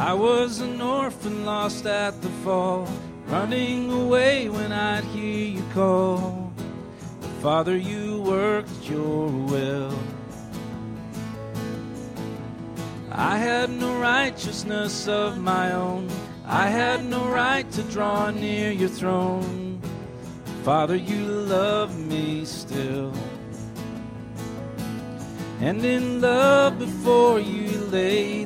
I was an orphan lost at the fall, running away when I'd hear you call. Father, you worked your will. I had no righteousness of my own. I had no right to draw near your throne. Father, you love me still. And in love before you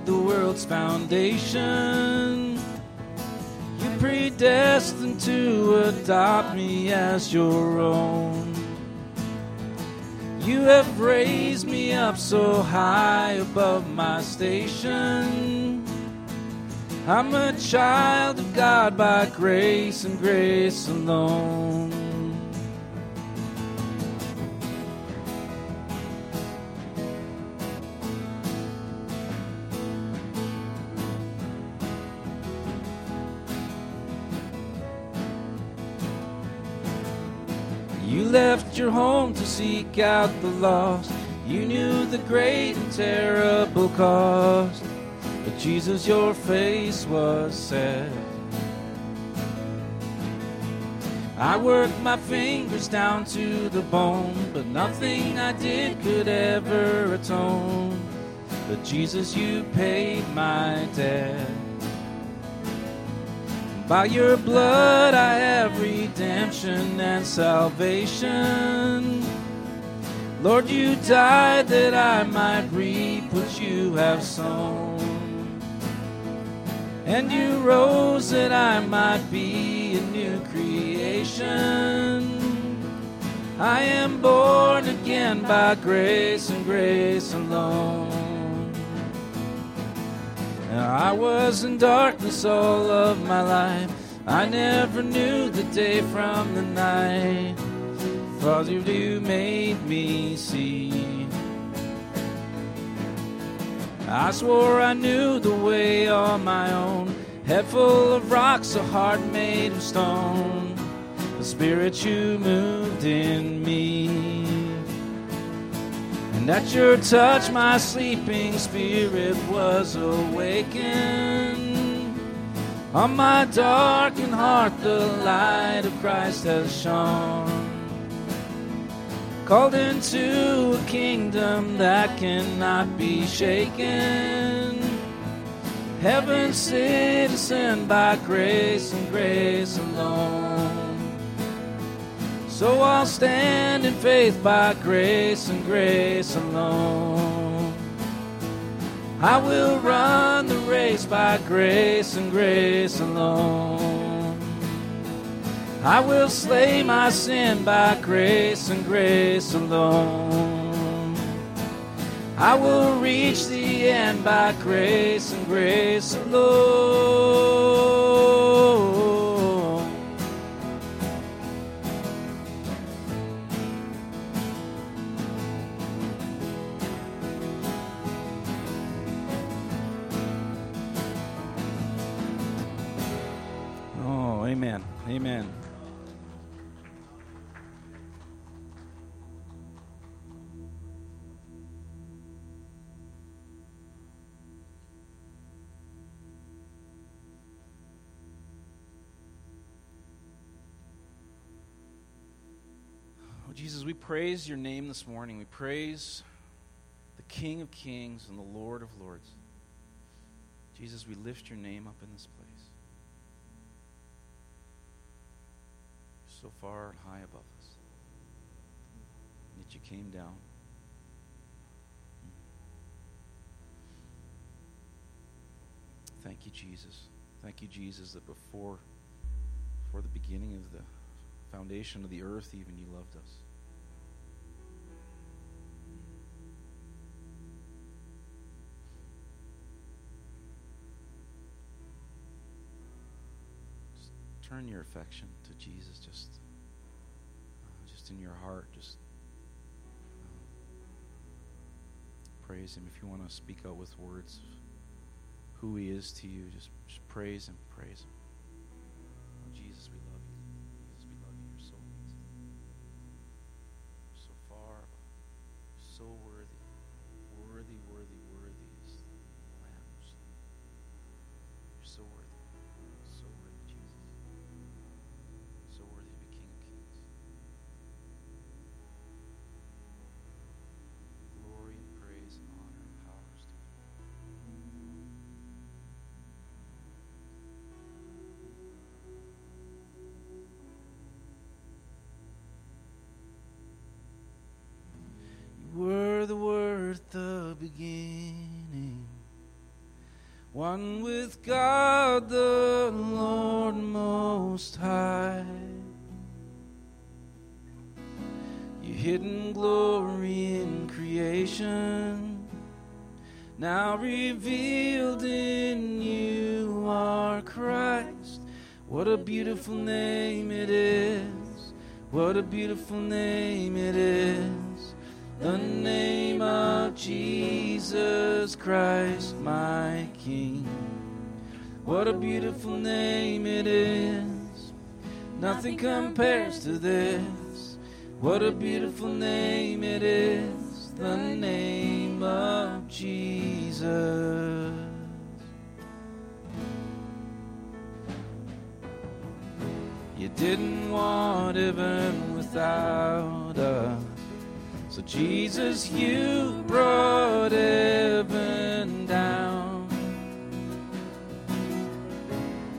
the world's foundation, you predestined to adopt me as your own. You have raised me up so high above my station. I'm a child of God by grace and grace alone. Left your home to seek out the lost. You knew the great and terrible cost. But Jesus, your face was set. I worked my fingers down to the bone, but nothing I did could ever atone. But Jesus, you paid my debt. By your blood I have redemption and salvation. Lord, you died that I might reap what you have sown. And you rose that I might be a new creation. I am born again by grace and grace alone. I was in darkness all of my life. I never knew the day from the night. Father, you made me see. I swore I knew the way on my own. Head full of rocks, a heart made of stone. The spirit you moved in me. And at your touch, my sleeping spirit was awakened. On my darkened heart, the light of Christ has shone. Called into a kingdom that cannot be shaken. Heaven's citizen by grace and grace alone. So I'll stand in faith by grace and grace alone. I will run the race by grace and grace alone. I will slay my sin by grace and grace alone. I will reach the end by grace and grace alone. Amen. Amen. Oh, Jesus, we praise your name this morning. We praise the King of Kings and the Lord of Lords. Jesus, we lift your name up in this place. So far and high above us. Yet you came down. Thank you, Jesus. Thank you, Jesus, that before, before the beginning of the foundation of the earth, even you loved us. Turn your affection to Jesus. Just, uh, just in your heart. Just uh, praise Him. If you want to speak out with words who He is to you, just, just praise Him. Praise Him. Earth the beginning. One with God the Lord Most High. Your hidden glory in creation, now revealed in you are Christ. What a beautiful name it is! What a beautiful name it is! The name of Jesus Christ, my King. What a beautiful name it is! Nothing compares to this. What a beautiful name it is! The name of Jesus. You didn't want heaven without us. So, Jesus, you brought heaven down.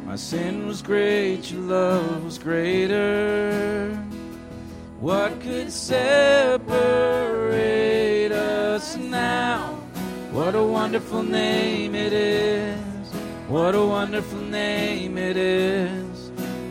My sin was great, your love was greater. What could separate us now? What a wonderful name it is. What a wonderful name it is.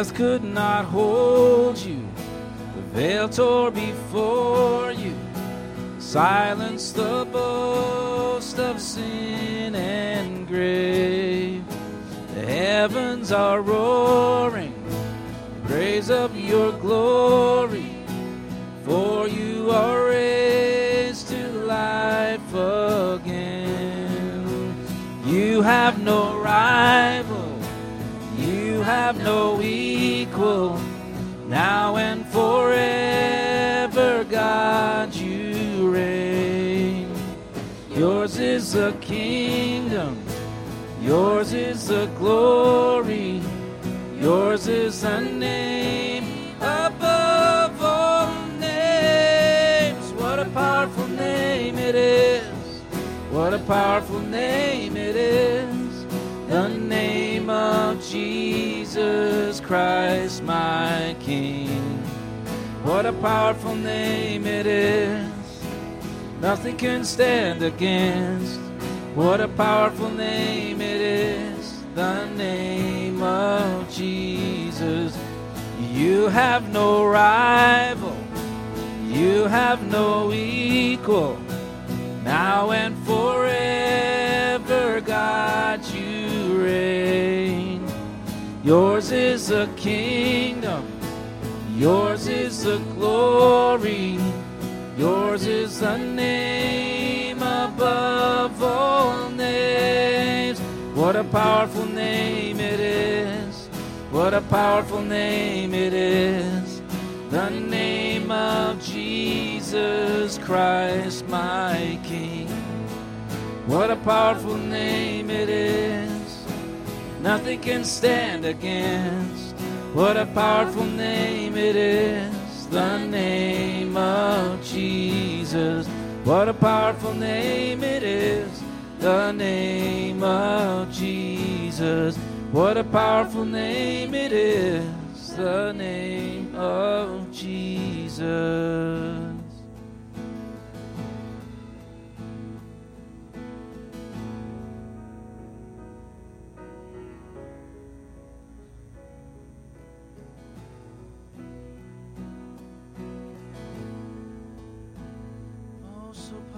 Death could not hold you. The veil tore before you. Silence the boast of sin and grave. The heavens are roaring. Praise of your glory. For you are raised to life again. You have no rival have no equal. Now and forever, God, you reign. Yours is the kingdom, yours is the glory, yours is the name above all names. What a powerful name it is! What a powerful name it is! Of Jesus Christ, my King. What a powerful name it is. Nothing can stand against. What a powerful name it is. The name of Jesus. You have no rival. You have no equal. Now and forever, God. Yours is the kingdom, yours is the glory, yours is the name above all names. What a powerful name it is! What a powerful name it is! The name of Jesus Christ, my King. What a powerful name it is! Nothing can stand against. What a powerful name it is, the name of Jesus. What a powerful name it is, the name of Jesus. What a powerful name it is, the name of Jesus.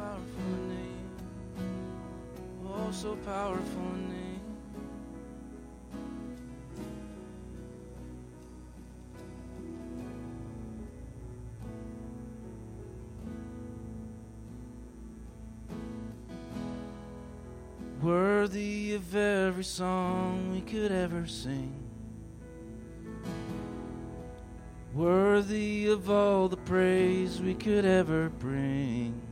Powerful name. Oh, so powerful name. Worthy of every song we could ever sing. Worthy of all the praise we could ever bring.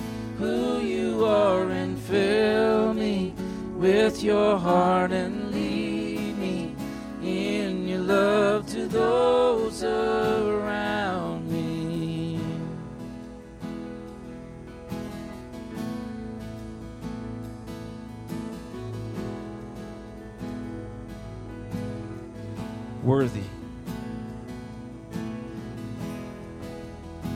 who you are and fill me with your heart and lead me in your love to those around me. Worthy.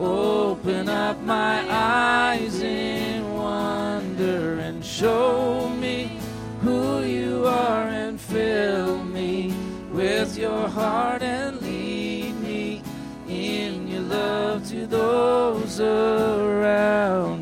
Open up my eyes in wonder and show me who you are and fill me with your heart and lead me in your love to those around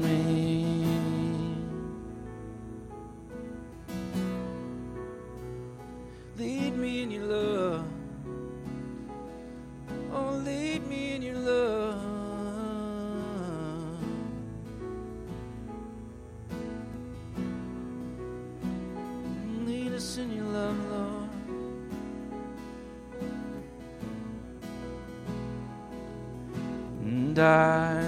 And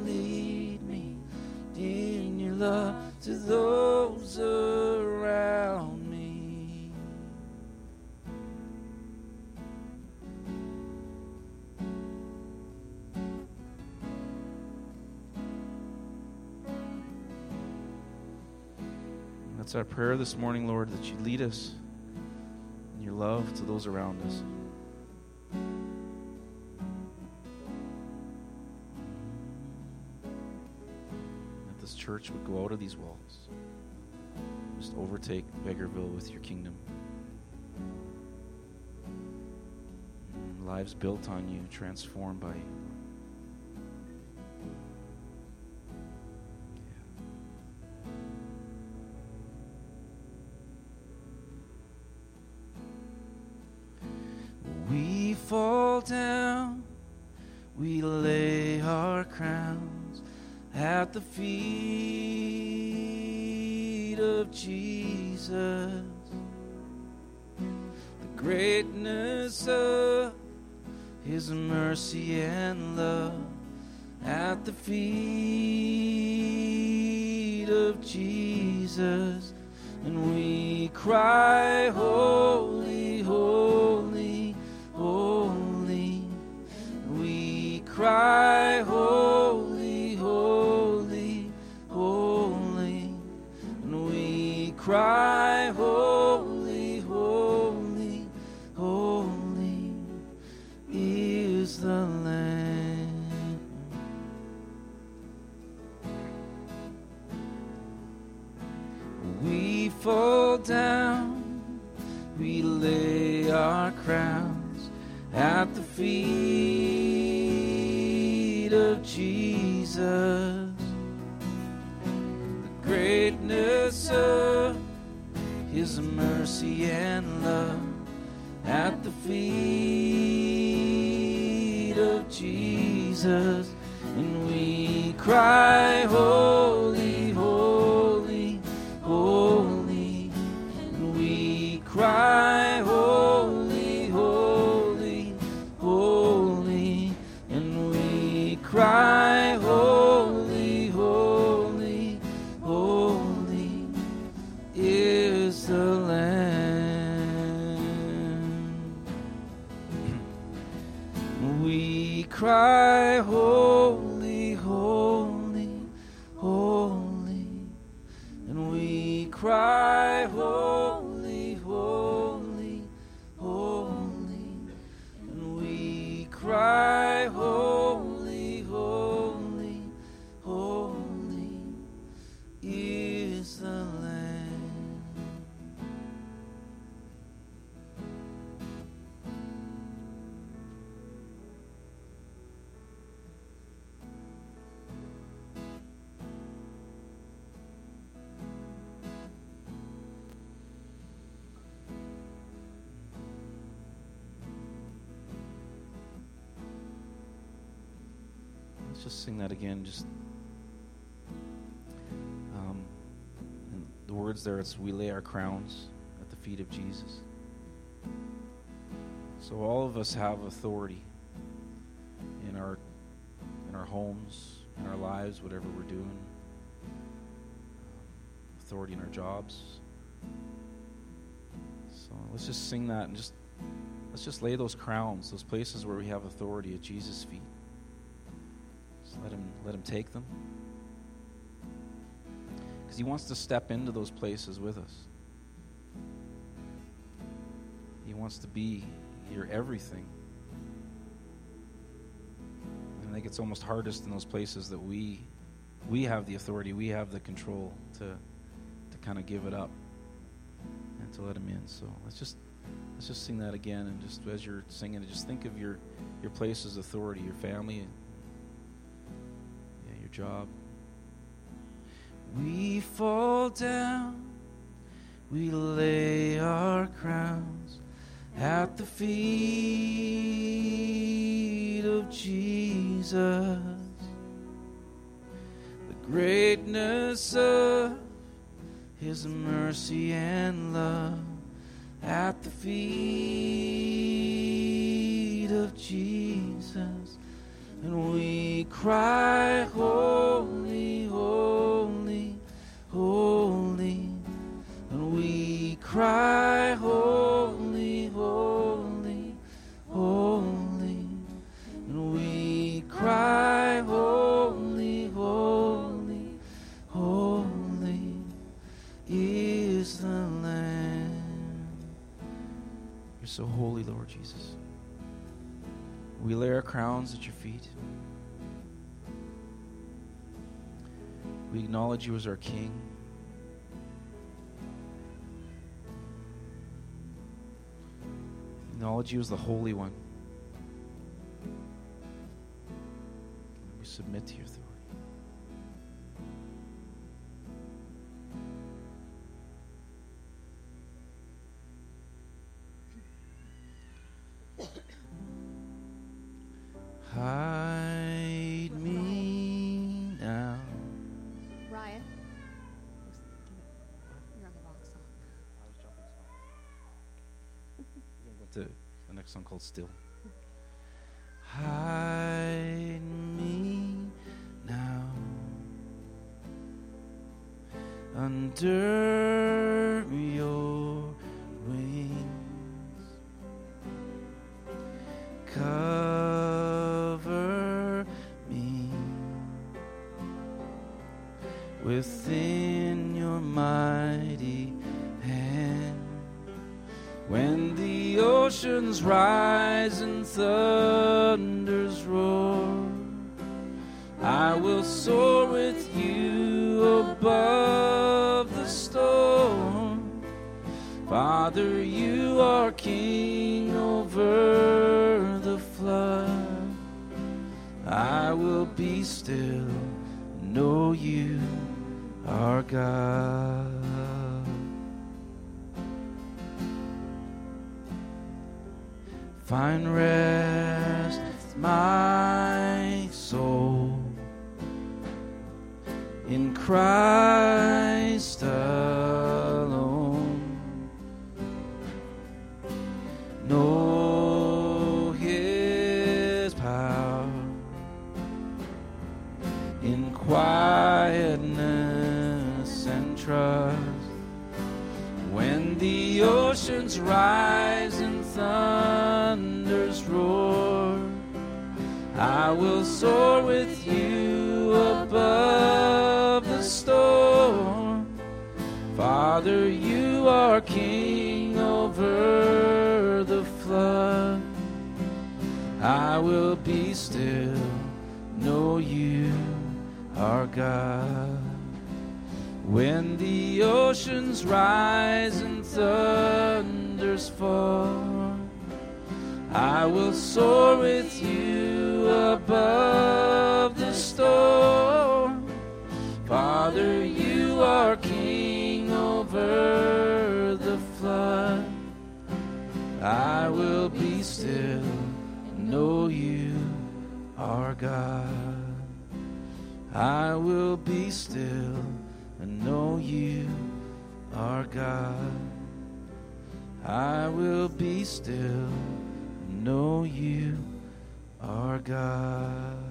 in your love to those around me. That's our prayer this morning, Lord, that you lead us in your love to those around us. Church would go out of these walls, just overtake Beggarville with your kingdom. Lives built on you, transformed by you. At the feet of Jesus. The greatness of his mercy and love at the feet of Jesus. And we cry, Holy, sing that again. Just um, the words there. It's we lay our crowns at the feet of Jesus. So all of us have authority in our in our homes, in our lives, whatever we're doing. Authority in our jobs. So let's just sing that and just let's just lay those crowns, those places where we have authority at Jesus' feet. Let him take them. Because he wants to step into those places with us. He wants to be your everything. And I think it's almost hardest in those places that we we have the authority, we have the control to to kind of give it up and to let Him in. So let's just let's just sing that again, and just as you're singing it, just think of your your place as authority, your family, job. We fall down, we lay our crowns at the feet of Jesus. The greatness of his mercy and love at the feet of Jesus. And we cry, Holy, holy, holy. And we cry, Holy, holy, holy. And we cry, Holy, holy, holy is the Lamb. You're so holy, Lord Jesus. We lay our crowns at your feet. We acknowledge you as our King. Acknowledge you as the Holy One. We submit to your authority. Still. Hide me now under your wings. Cover me within your mighty hand. When the oceans rise still know you are God.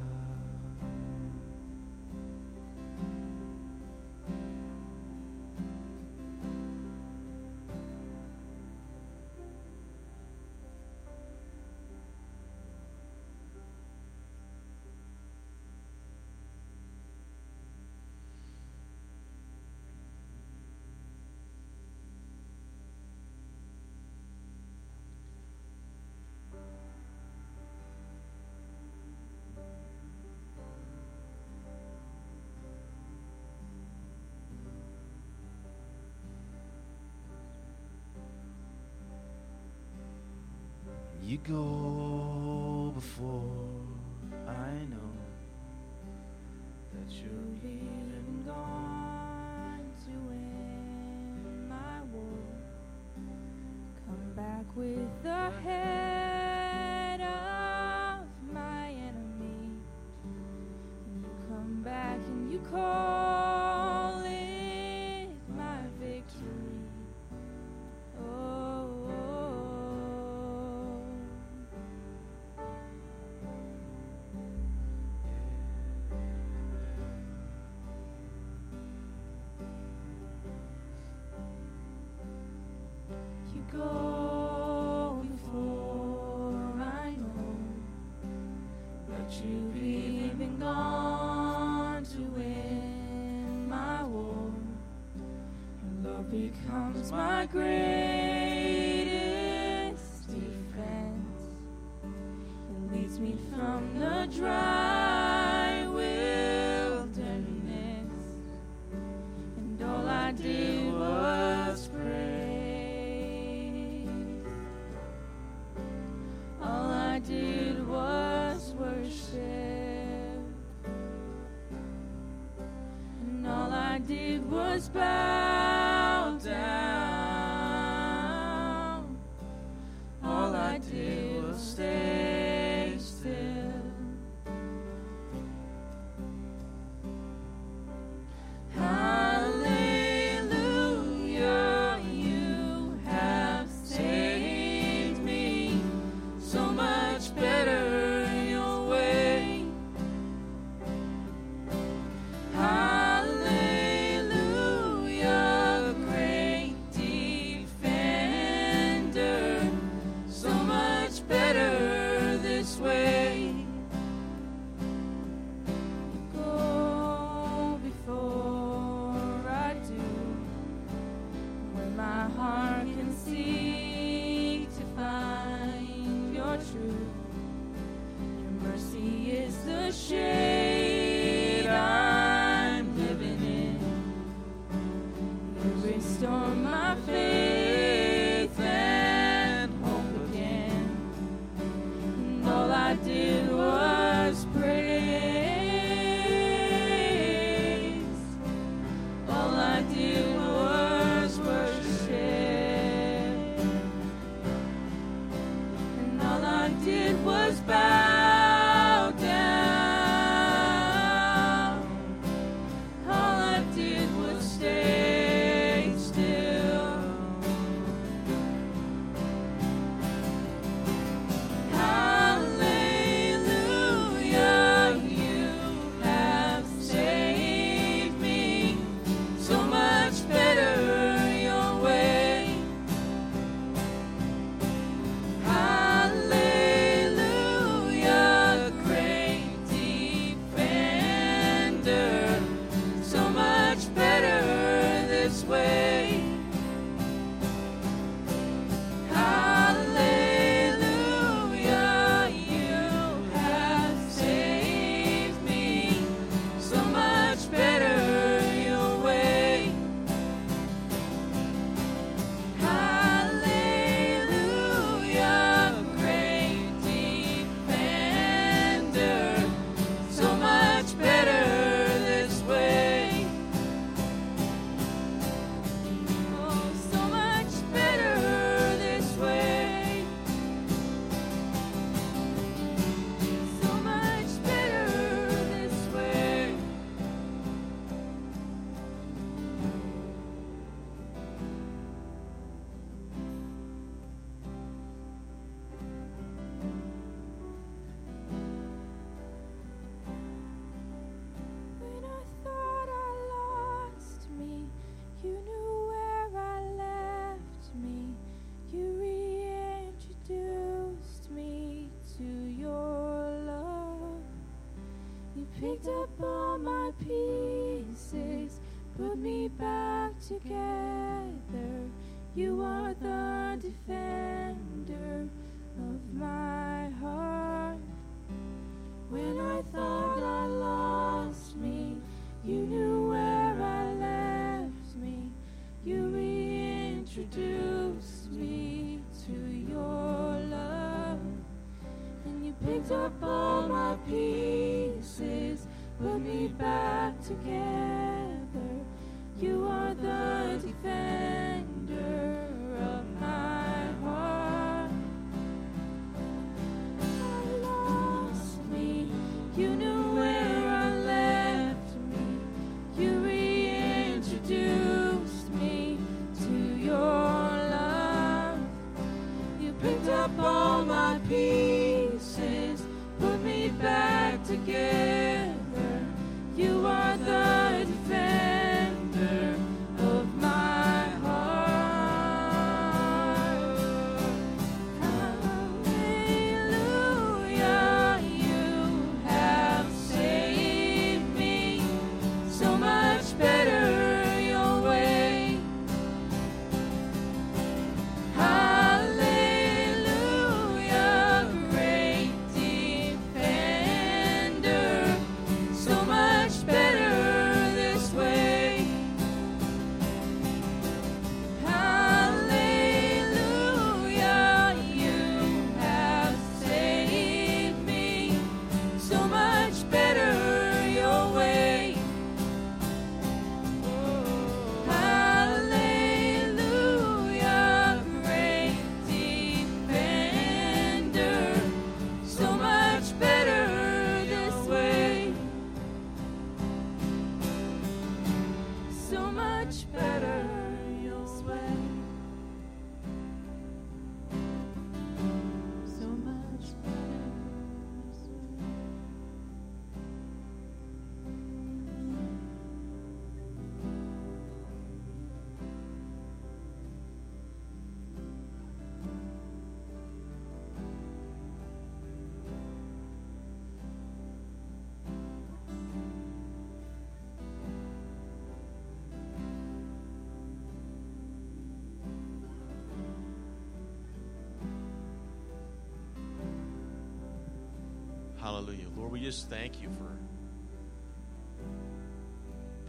We just thank you for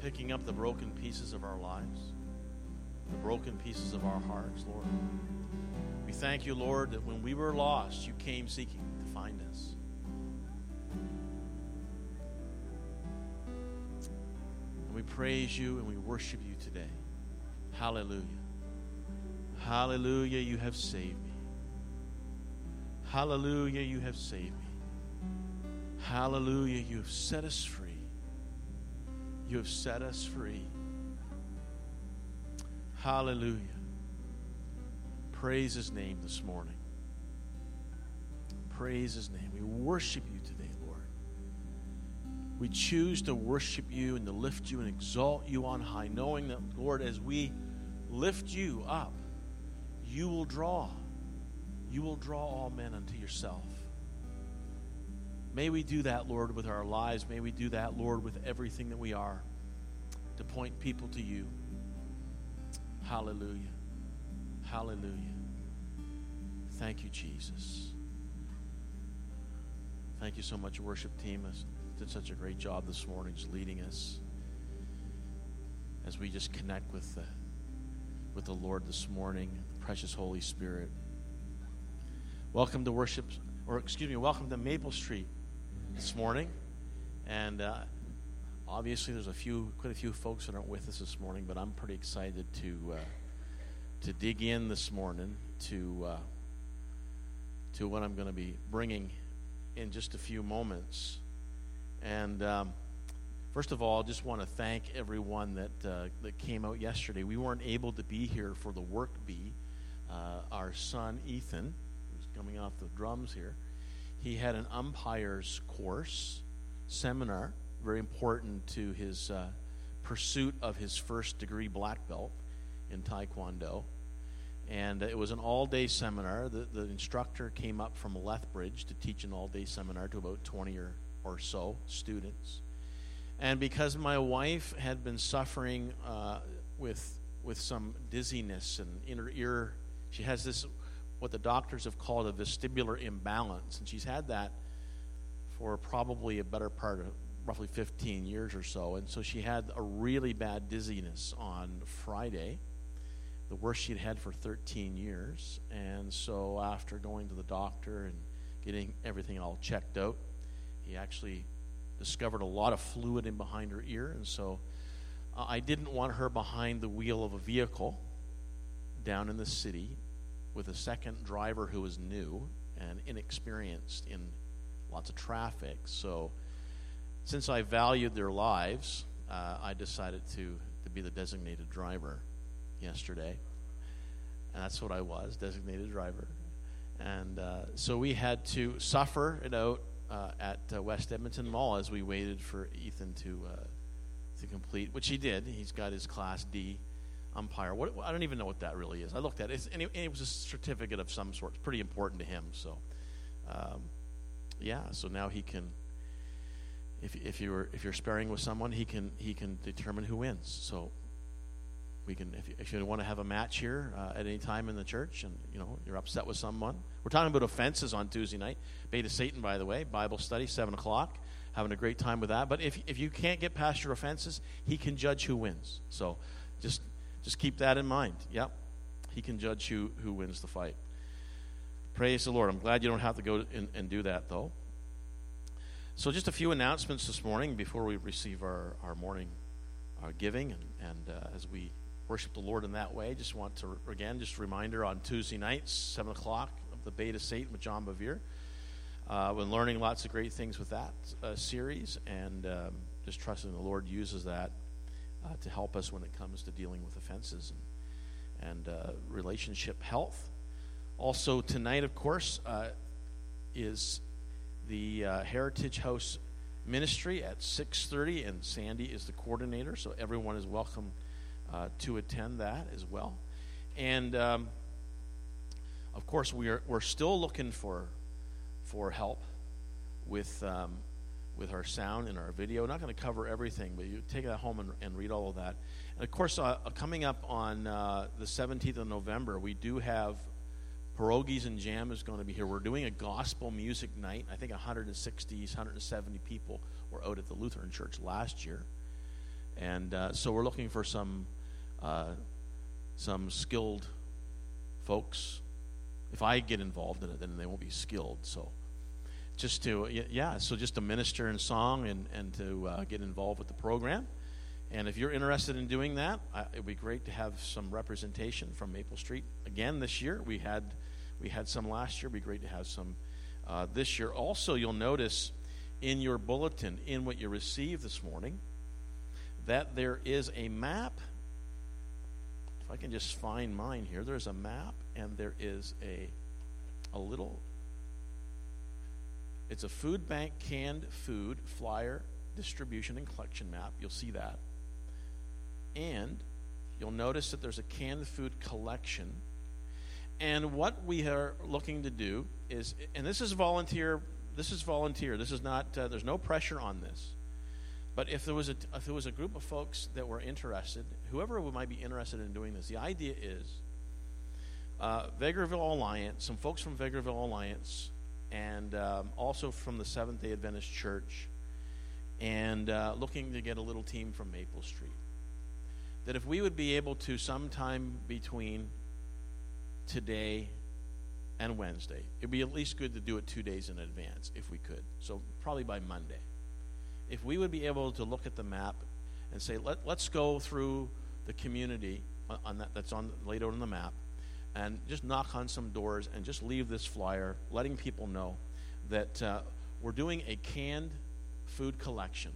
picking up the broken pieces of our lives, the broken pieces of our hearts, Lord. We thank you, Lord, that when we were lost, you came seeking to find us. And we praise you and we worship you today. Hallelujah. Hallelujah, you have saved me. Hallelujah, you have saved me. Hallelujah, you have set us free. You have set us free. Hallelujah. Praise his name this morning. Praise his name. We worship you today, Lord. We choose to worship you and to lift you and exalt you on high, knowing that, Lord, as we lift you up, you will draw. You will draw all men unto yourself. May we do that, Lord, with our lives. May we do that, Lord, with everything that we are to point people to you. Hallelujah. Hallelujah. Thank you, Jesus. Thank you so much, worship team. Did such a great job this morning, just leading us as we just connect with the with the Lord this morning, the precious Holy Spirit. Welcome to worship, or excuse me, welcome to Maple Street this morning. And uh, obviously, there's a few, quite a few folks that aren't with us this morning, but I'm pretty excited to uh, to dig in this morning to uh, to what I'm going to be bringing in just a few moments. And um, first of all, I just want to thank everyone that uh, that came out yesterday. We weren't able to be here for the work bee. Uh, our son Ethan, who's coming off the drums here, he had an umpires course seminar, very important to his uh, pursuit of his first degree black belt in Taekwondo. And it was an all day seminar. The, the instructor came up from Lethbridge to teach an all day seminar to about 20 or, or so students. And because my wife had been suffering uh, with, with some dizziness and inner ear, she has this, what the doctors have called a vestibular imbalance. And she's had that for probably a better part of roughly 15 years or so. And so she had a really bad dizziness on Friday the worst she'd had for 13 years. And so, after going to the doctor and getting everything all checked out, he actually discovered a lot of fluid in behind her ear, and so uh, I didn't want her behind the wheel of a vehicle down in the city with a second driver who was new and inexperienced in lots of traffic. So, since I valued their lives, uh, I decided to, to be the designated driver yesterday. And that's what I was, designated driver. And uh, so we had to suffer it out uh, at uh, West Edmonton Mall as we waited for Ethan to uh, to complete, which he did. He's got his Class D umpire. What, I don't even know what that really is. I looked at it, and it, and it was a certificate of some sort. It's pretty important to him. So, um, yeah. So now he can, if if you're if you're sparing with someone, he can he can determine who wins. So we can if you, if you want to have a match here uh, at any time in the church, and you know you're upset with someone. We're talking about offenses on Tuesday night. Bait of Satan, by the way, Bible study seven o'clock. Having a great time with that. But if if you can't get past your offenses, he can judge who wins. So just just keep that in mind. Yep. He can judge who, who wins the fight. Praise the Lord. I'm glad you don't have to go and, and do that, though. So, just a few announcements this morning before we receive our, our morning our giving. And, and uh, as we worship the Lord in that way, just want to, again, just a reminder on Tuesday nights, 7 o'clock, of the Bait of Satan with John Bevere. Uh, been learning lots of great things with that uh, series, and um, just trusting the Lord uses that uh, to help us when it comes to dealing with offenses and, and uh, relationship health. Also, tonight, of course, uh, is the uh, Heritage House Ministry at 6:30, and Sandy is the coordinator, so everyone is welcome uh, to attend that as well. And um, of course, we are we're still looking for for help with um, with our sound and our video. Not going to cover everything, but you take that home and, and read all of that. And of course, uh, coming up on uh, the 17th of November, we do have Pierogies and Jam is going to be here. We're doing a gospel music night. I think 160, 170 people were out at the Lutheran Church last year, and uh, so we're looking for some uh, some skilled folks. If I get involved in it, then they won't be skilled. So just to yeah so just to minister in song and, and to uh, get involved with the program. And if you're interested in doing that uh, it would be great to have some representation from maple street again this year. We had we had some last year. It'd be great to have some uh, this year. Also you'll notice in your bulletin in what you received this morning that there is a map. If i can just find mine here there's a map and there is a a little it's a food bank canned food flyer distribution and collection map. You'll see that. And you'll notice that there's a canned food collection. And what we are looking to do is, and this is volunteer. This is volunteer. This is not. Uh, there's no pressure on this. But if there was a if there was a group of folks that were interested, whoever might be interested in doing this, the idea is uh, Vegreville Alliance, some folks from Vegreville Alliance and um, also from the Seventh day Adventist Church, and uh, looking to get a little team from Maple Street. That if we would be able to, sometime between today and Wednesday, it'd be at least good to do it two days in advance if we could. So, probably by Monday. If we would be able to look at the map and say, Let, let's go through the community on that, that's on laid out on the map and just knock on some doors and just leave this flyer letting people know that uh, we're doing a canned food collection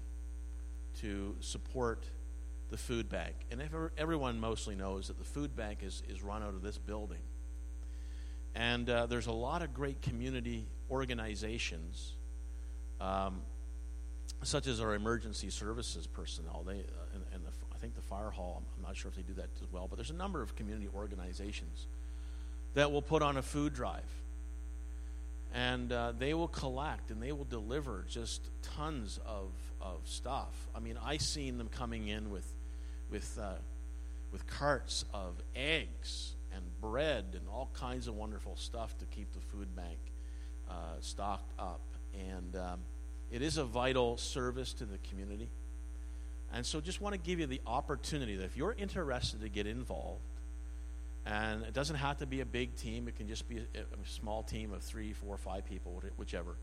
to support the food bank. And everyone mostly knows that the food bank is, is run out of this building. And uh, there's a lot of great community organizations, um, such as our emergency services personnel. They, uh, and, and the, I think the fire hall, I'm not sure if they do that as well, but there's a number of community organizations that will put on a food drive. And uh, they will collect and they will deliver just tons of, of stuff. I mean, I seen them coming in with, with, uh, with carts of eggs and bread and all kinds of wonderful stuff to keep the food bank uh, stocked up. And um, it is a vital service to the community. And so, just want to give you the opportunity that if you're interested to get involved, and it doesn't have to be a big team, it can just be a, a small team of three, four, five people, whichever.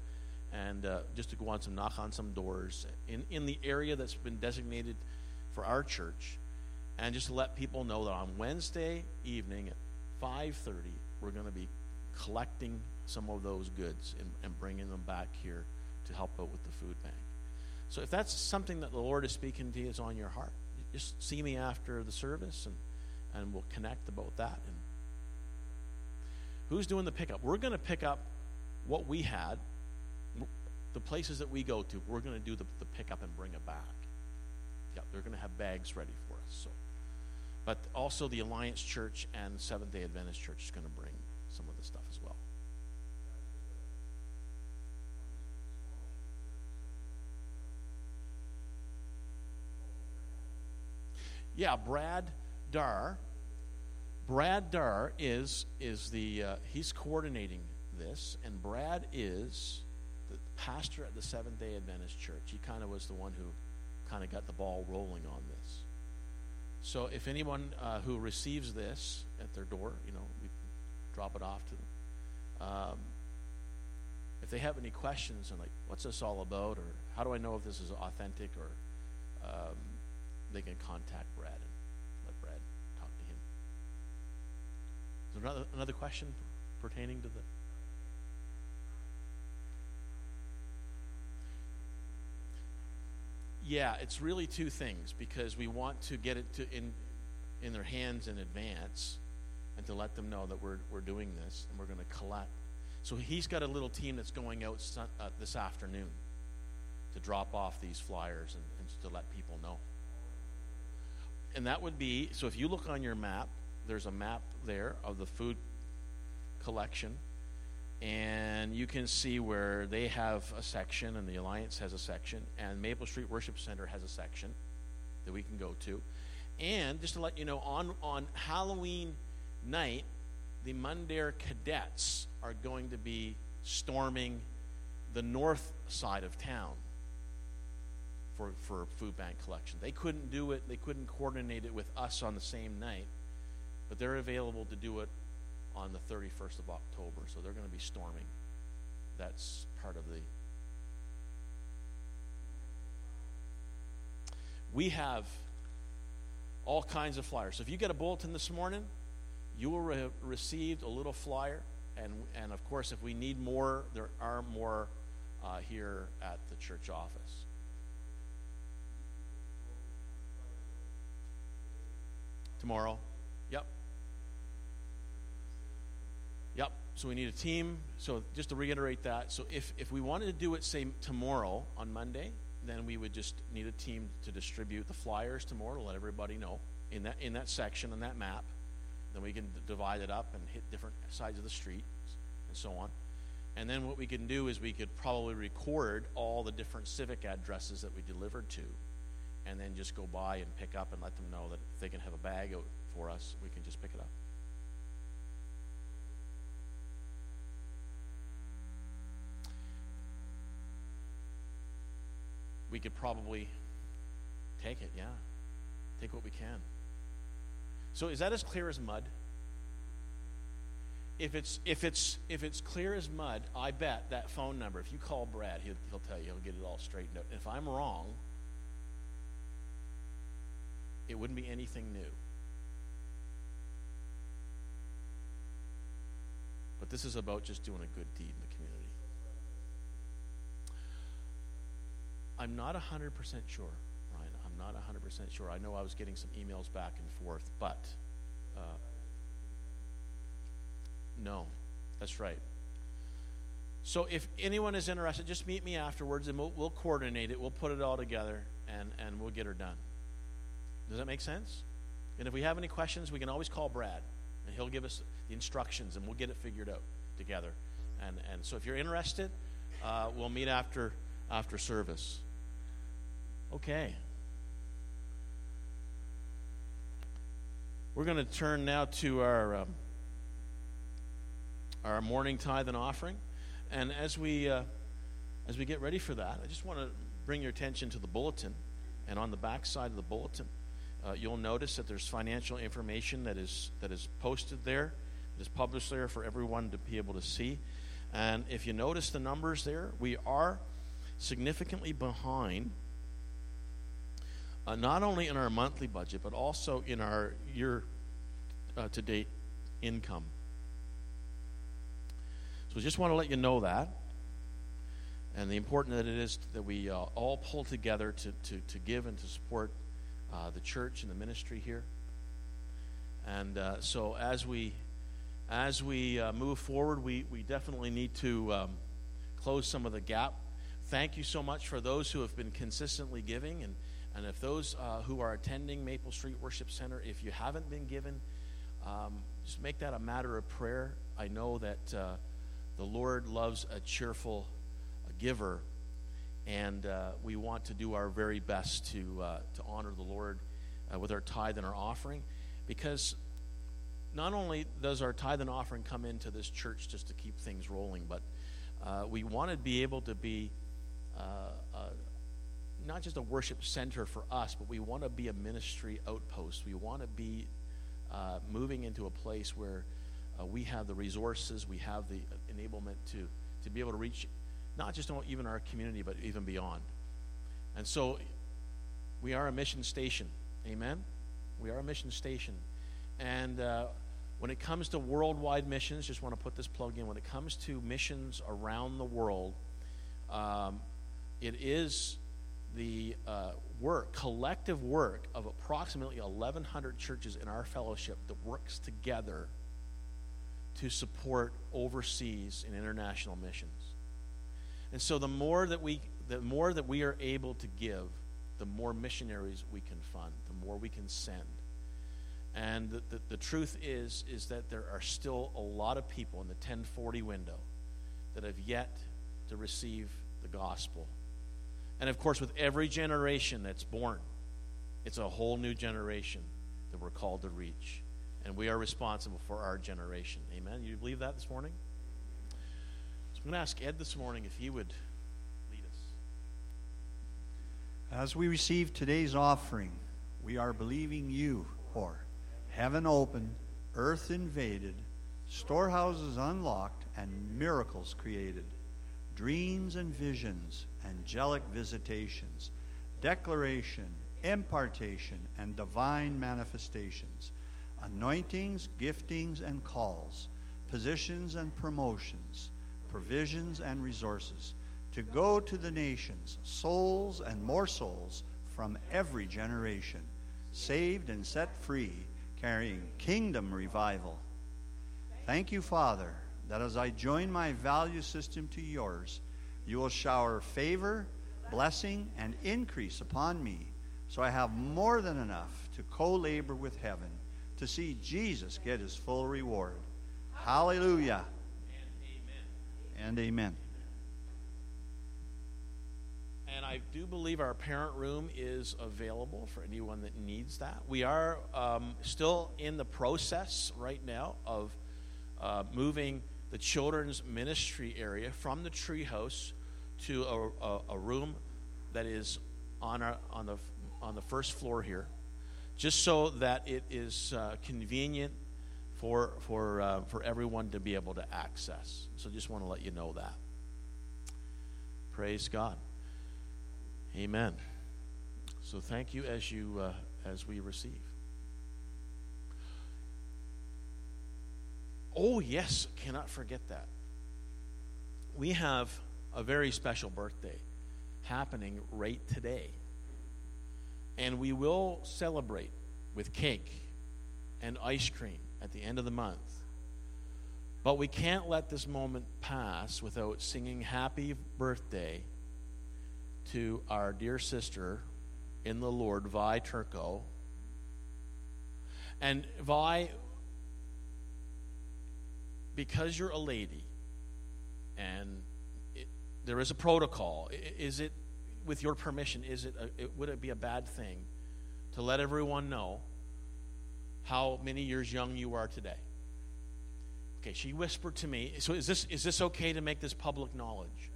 and uh, just to go on some knock on some doors in, in the area that's been designated for our church, and just to let people know that on Wednesday evening at 5:30 we're going to be collecting some of those goods and, and bringing them back here to help out with the food bank. So if that's something that the Lord is speaking to you is on your heart, just see me after the service and, and we'll connect about that. And who's doing the pickup? We're going to pick up what we had, the places that we go to. We're going to do the, the pickup and bring it back. Yeah, they're going to have bags ready for us. So, but also the Alliance Church and Seventh Day Adventist Church is going to bring some of the stuff as well. Yeah, Brad Dar. Brad Dar is is the uh, he's coordinating this, and Brad is the pastor at the Seventh Day Adventist Church. He kind of was the one who kind of got the ball rolling on this. So if anyone uh, who receives this at their door, you know, we drop it off to them. Um, if they have any questions and like, what's this all about, or how do I know if this is authentic, or um, they can contact Brad and let Brad talk to him. Is there another, question pertaining to the? Yeah, it's really two things because we want to get it to in in their hands in advance and to let them know that we're we're doing this and we're going to collect. So he's got a little team that's going out sun, uh, this afternoon to drop off these flyers and, and to let people know. And that would be so if you look on your map, there's a map there of the food collection and you can see where they have a section and the alliance has a section and maple street worship center has a section that we can go to. And just to let you know on, on halloween night the mundare cadets are going to be storming the north side of town for, for food bank collection. They couldn't do it. They couldn't coordinate it with us on the same night but they're available to do it on the 31st of October. So they're going to be storming. That's part of the. We have all kinds of flyers. So if you get a bulletin this morning, you will have received a little flyer. And, and of course, if we need more, there are more uh, here at the church office. Tomorrow. Yep. Yep. So we need a team. So just to reiterate that, so if, if we wanted to do it, say, tomorrow on Monday, then we would just need a team to distribute the flyers tomorrow to let everybody know in that in that section on that map. Then we can divide it up and hit different sides of the street and so on. And then what we can do is we could probably record all the different civic addresses that we delivered to, and then just go by and pick up and let them know that if they can have a bag out for us, we can just pick it up. We could probably take it, yeah. Take what we can. So is that as clear as mud? If it's if it's if it's clear as mud, I bet that phone number. If you call Brad, he'll, he'll tell you. He'll get it all straightened out. If I'm wrong, it wouldn't be anything new. But this is about just doing a good deed in the community. I'm not 100% sure, Ryan. I'm not 100% sure. I know I was getting some emails back and forth, but uh, no, that's right. So if anyone is interested, just meet me afterwards and we'll, we'll coordinate it. We'll put it all together and, and we'll get her done. Does that make sense? And if we have any questions, we can always call Brad and he'll give us the instructions and we'll get it figured out together. And, and so if you're interested, uh, we'll meet after, after service. Okay. We're going to turn now to our um, our morning tithe and offering, and as we uh, as we get ready for that, I just want to bring your attention to the bulletin, and on the back side of the bulletin, uh, you'll notice that there's financial information that is that is posted there, that is published there for everyone to be able to see. And if you notice the numbers there, we are significantly behind, uh, not only in our monthly budget, but also in our year uh, to date income. So I just want to let you know that. And the important that it is that we uh, all pull together to, to, to give and to support uh, the church and the ministry here. And uh, so as we as we uh, move forward, we, we definitely need to um, close some of the gap. Thank you so much for those who have been consistently giving. And, and if those uh, who are attending Maple Street Worship Center, if you haven't been given, um, just make that a matter of prayer. I know that uh, the Lord loves a cheerful giver, and uh, we want to do our very best to, uh, to honor the Lord uh, with our tithe and our offering because not only does our tithe and offering come into this church just to keep things rolling, but uh, we want to be able to be uh, uh, not just a worship center for us, but we want to be a ministry outpost. We want to be uh, moving into a place where uh, we have the resources, we have the enablement to, to be able to reach not just even our community, but even beyond. And so we are a mission station. Amen? We are a mission station. And uh, when it comes to worldwide missions, just want to put this plug in. When it comes to missions around the world, um, it is the uh, work, collective work of approximately 1,100 churches in our fellowship that works together to support overseas and international missions. And so the more that we the more that we are able to give, the more missionaries we can fund, the more we can send. And the, the, the, truth is, is that there are still a lot of people in the 1040 window that have yet to receive the gospel. And of course, with every generation that's born, it's a whole new generation that we're called to reach. And we are responsible for our generation. Amen? You believe that this morning? So I'm going to ask Ed this morning if he would lead us. As we receive today's offering, we are believing you for heaven opened, earth invaded, storehouses unlocked, and miracles created, dreams and visions, angelic visitations, declaration, impartation, and divine manifestations, anointings, giftings, and calls, positions and promotions, provisions and resources, to go to the nations, souls and more souls from every generation, saved and set free carrying kingdom revival. Thank you, Father, that as I join my value system to yours, you will shower favor, blessing, and increase upon me, so I have more than enough to co labor with heaven to see Jesus get his full reward. Hallelujah. And amen. And amen. And I do believe our parent room is available for anyone that needs that. We are um, still in the process right now of uh, moving the children's ministry area from the treehouse to a, a, a, room that is on, our, on, the, on the first floor here, just so that it is uh, convenient for, for, uh, for everyone to be able to access. So just want to let you know that. Praise God. Amen. So thank you as you uh, as we receive. Oh yes, cannot forget that. We have a very special birthday happening right today. And we will celebrate with cake and ice cream at the end of the month. But we can't let this moment pass without singing happy birthday to our dear sister in the Lord, Vi Turco. And Vi, because you're a lady and it, there is a protocol, is it, with your permission, is it, a, it, would it be a bad thing to let everyone know how many years young you are today? Okay, she whispered to me. So is this is this okay to make this public knowledge?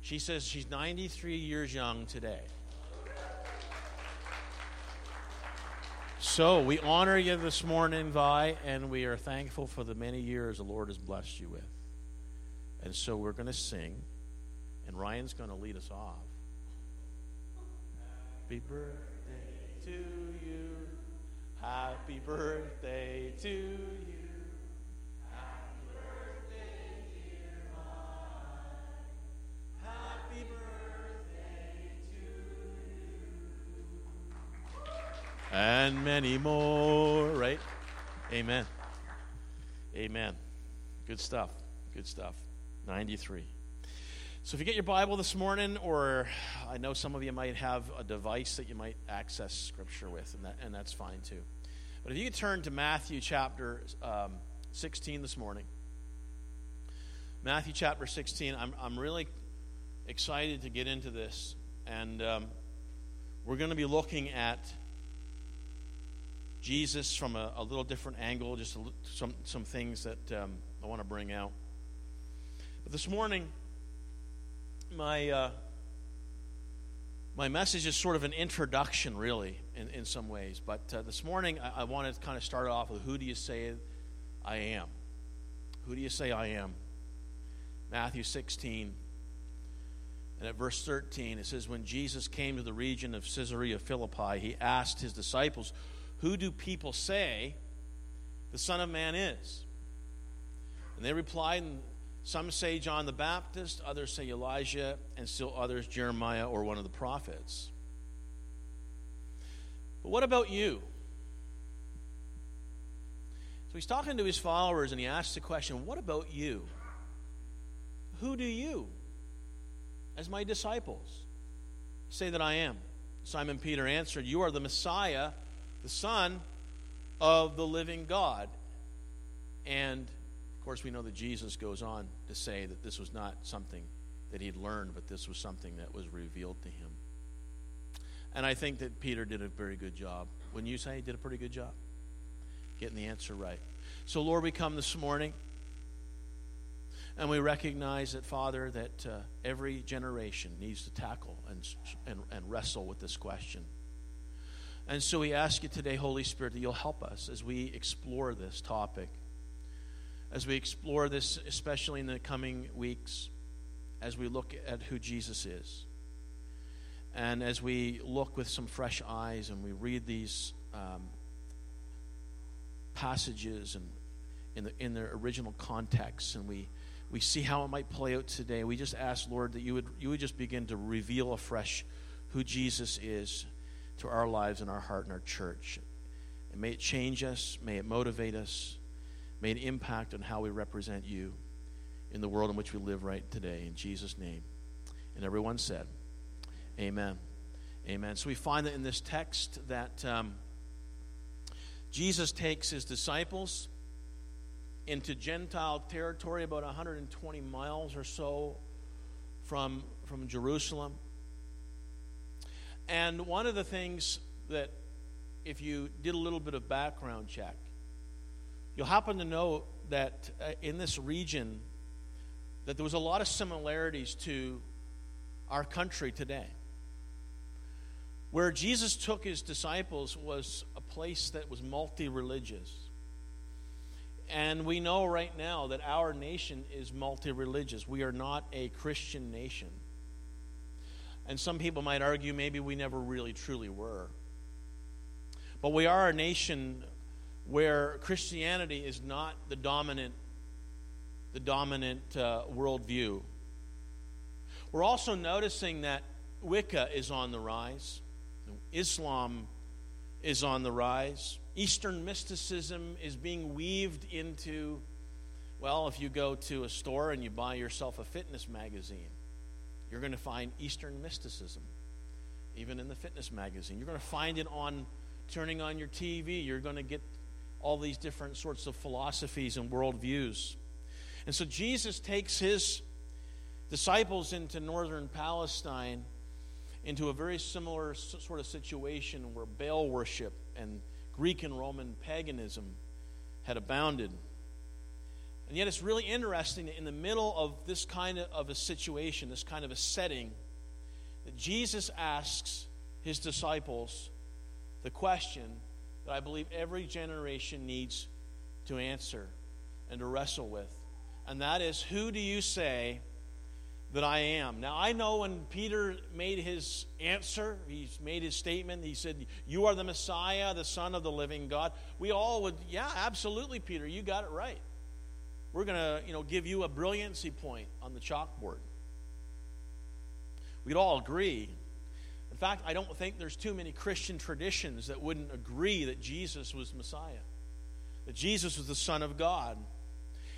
She says she's 93 years young today. So we honor you this morning, Vi, and we are thankful for the many years the Lord has blessed you with. And so we're going to sing, and Ryan's going to lead us off. Happy birthday to you. Happy birthday to you. And many more, right? Amen. Amen. Good stuff. Good stuff. 93. So if you get your Bible this morning, or I know some of you might have a device that you might access Scripture with, and, that, and that's fine too. But if you could turn to Matthew chapter um, 16 this morning. Matthew chapter 16, I'm, I'm really excited to get into this. And um, we're going to be looking at Jesus from a, a little different angle, just a, some, some things that um, I want to bring out. But this morning, my, uh, my message is sort of an introduction, really, in, in some ways. But uh, this morning, I, I want to kind of start off with who do you say I am? Who do you say I am? Matthew 16. And at verse 13, it says, When Jesus came to the region of Caesarea Philippi, he asked his disciples, Who do people say the Son of Man is? And they replied, and some say John the Baptist, others say Elijah, and still others Jeremiah or one of the prophets. But what about you? So he's talking to his followers and he asks the question, What about you? Who do you, as my disciples, say that I am? Simon Peter answered, You are the Messiah, the Son of the living God. And of course, we know that Jesus goes on to say that this was not something that he'd learned, but this was something that was revealed to him. And I think that Peter did a very good job. Wouldn't you say he did a pretty good job? Getting the answer right. So, Lord, we come this morning and we recognize that, Father, that uh, every generation needs to tackle and, and, and wrestle with this question. And so we ask you today, Holy Spirit, that you'll help us as we explore this topic as we explore this, especially in the coming weeks, as we look at who Jesus is. And as we look with some fresh eyes and we read these um, passages and in, the, in their original context and we, we see how it might play out today, we just ask, Lord, that you would, you would just begin to reveal afresh who Jesus is to our lives and our heart and our church. And may it change us, may it motivate us, may it impact on how we represent you in the world in which we live right today. In Jesus' name. And everyone said, Amen. Amen. So we find that in this text that um, Jesus takes his disciples into Gentile territory, about 120 miles or so from, from Jerusalem. And one of the things that, if you did a little bit of background check, You'll happen to know that uh, in this region that there was a lot of similarities to our country today. Where Jesus took his disciples was a place that was multi religious. And we know right now that our nation is multi religious. We are not a Christian nation. And some people might argue maybe we never really truly were. But we are a nation where Christianity is not the dominant, the dominant uh, worldview. We're also noticing that Wicca is on the rise, Islam is on the rise, Eastern mysticism is being weaved into. Well, if you go to a store and you buy yourself a fitness magazine, you're going to find Eastern mysticism, even in the fitness magazine. You're going to find it on turning on your TV. You're going to get all these different sorts of philosophies and worldviews. And so Jesus takes his disciples into northern Palestine into a very similar sort of situation where Baal worship and Greek and Roman paganism had abounded. And yet it's really interesting that in the middle of this kind of a situation, this kind of a setting, that Jesus asks his disciples the question that I believe every generation needs to answer and to wrestle with and that is, Who do you say that I am? Now, I know when Peter made his answer, he made his statement, he said, You are the Messiah, the Son of the living God. We all would, yeah, absolutely, Peter, you got it right. We're going to, you know, give you a brilliancy point on the chalkboard. We'd all agree. In fact, I don't think there's too many Christian traditions that wouldn't agree that Jesus was Messiah, that Jesus was the Son of God.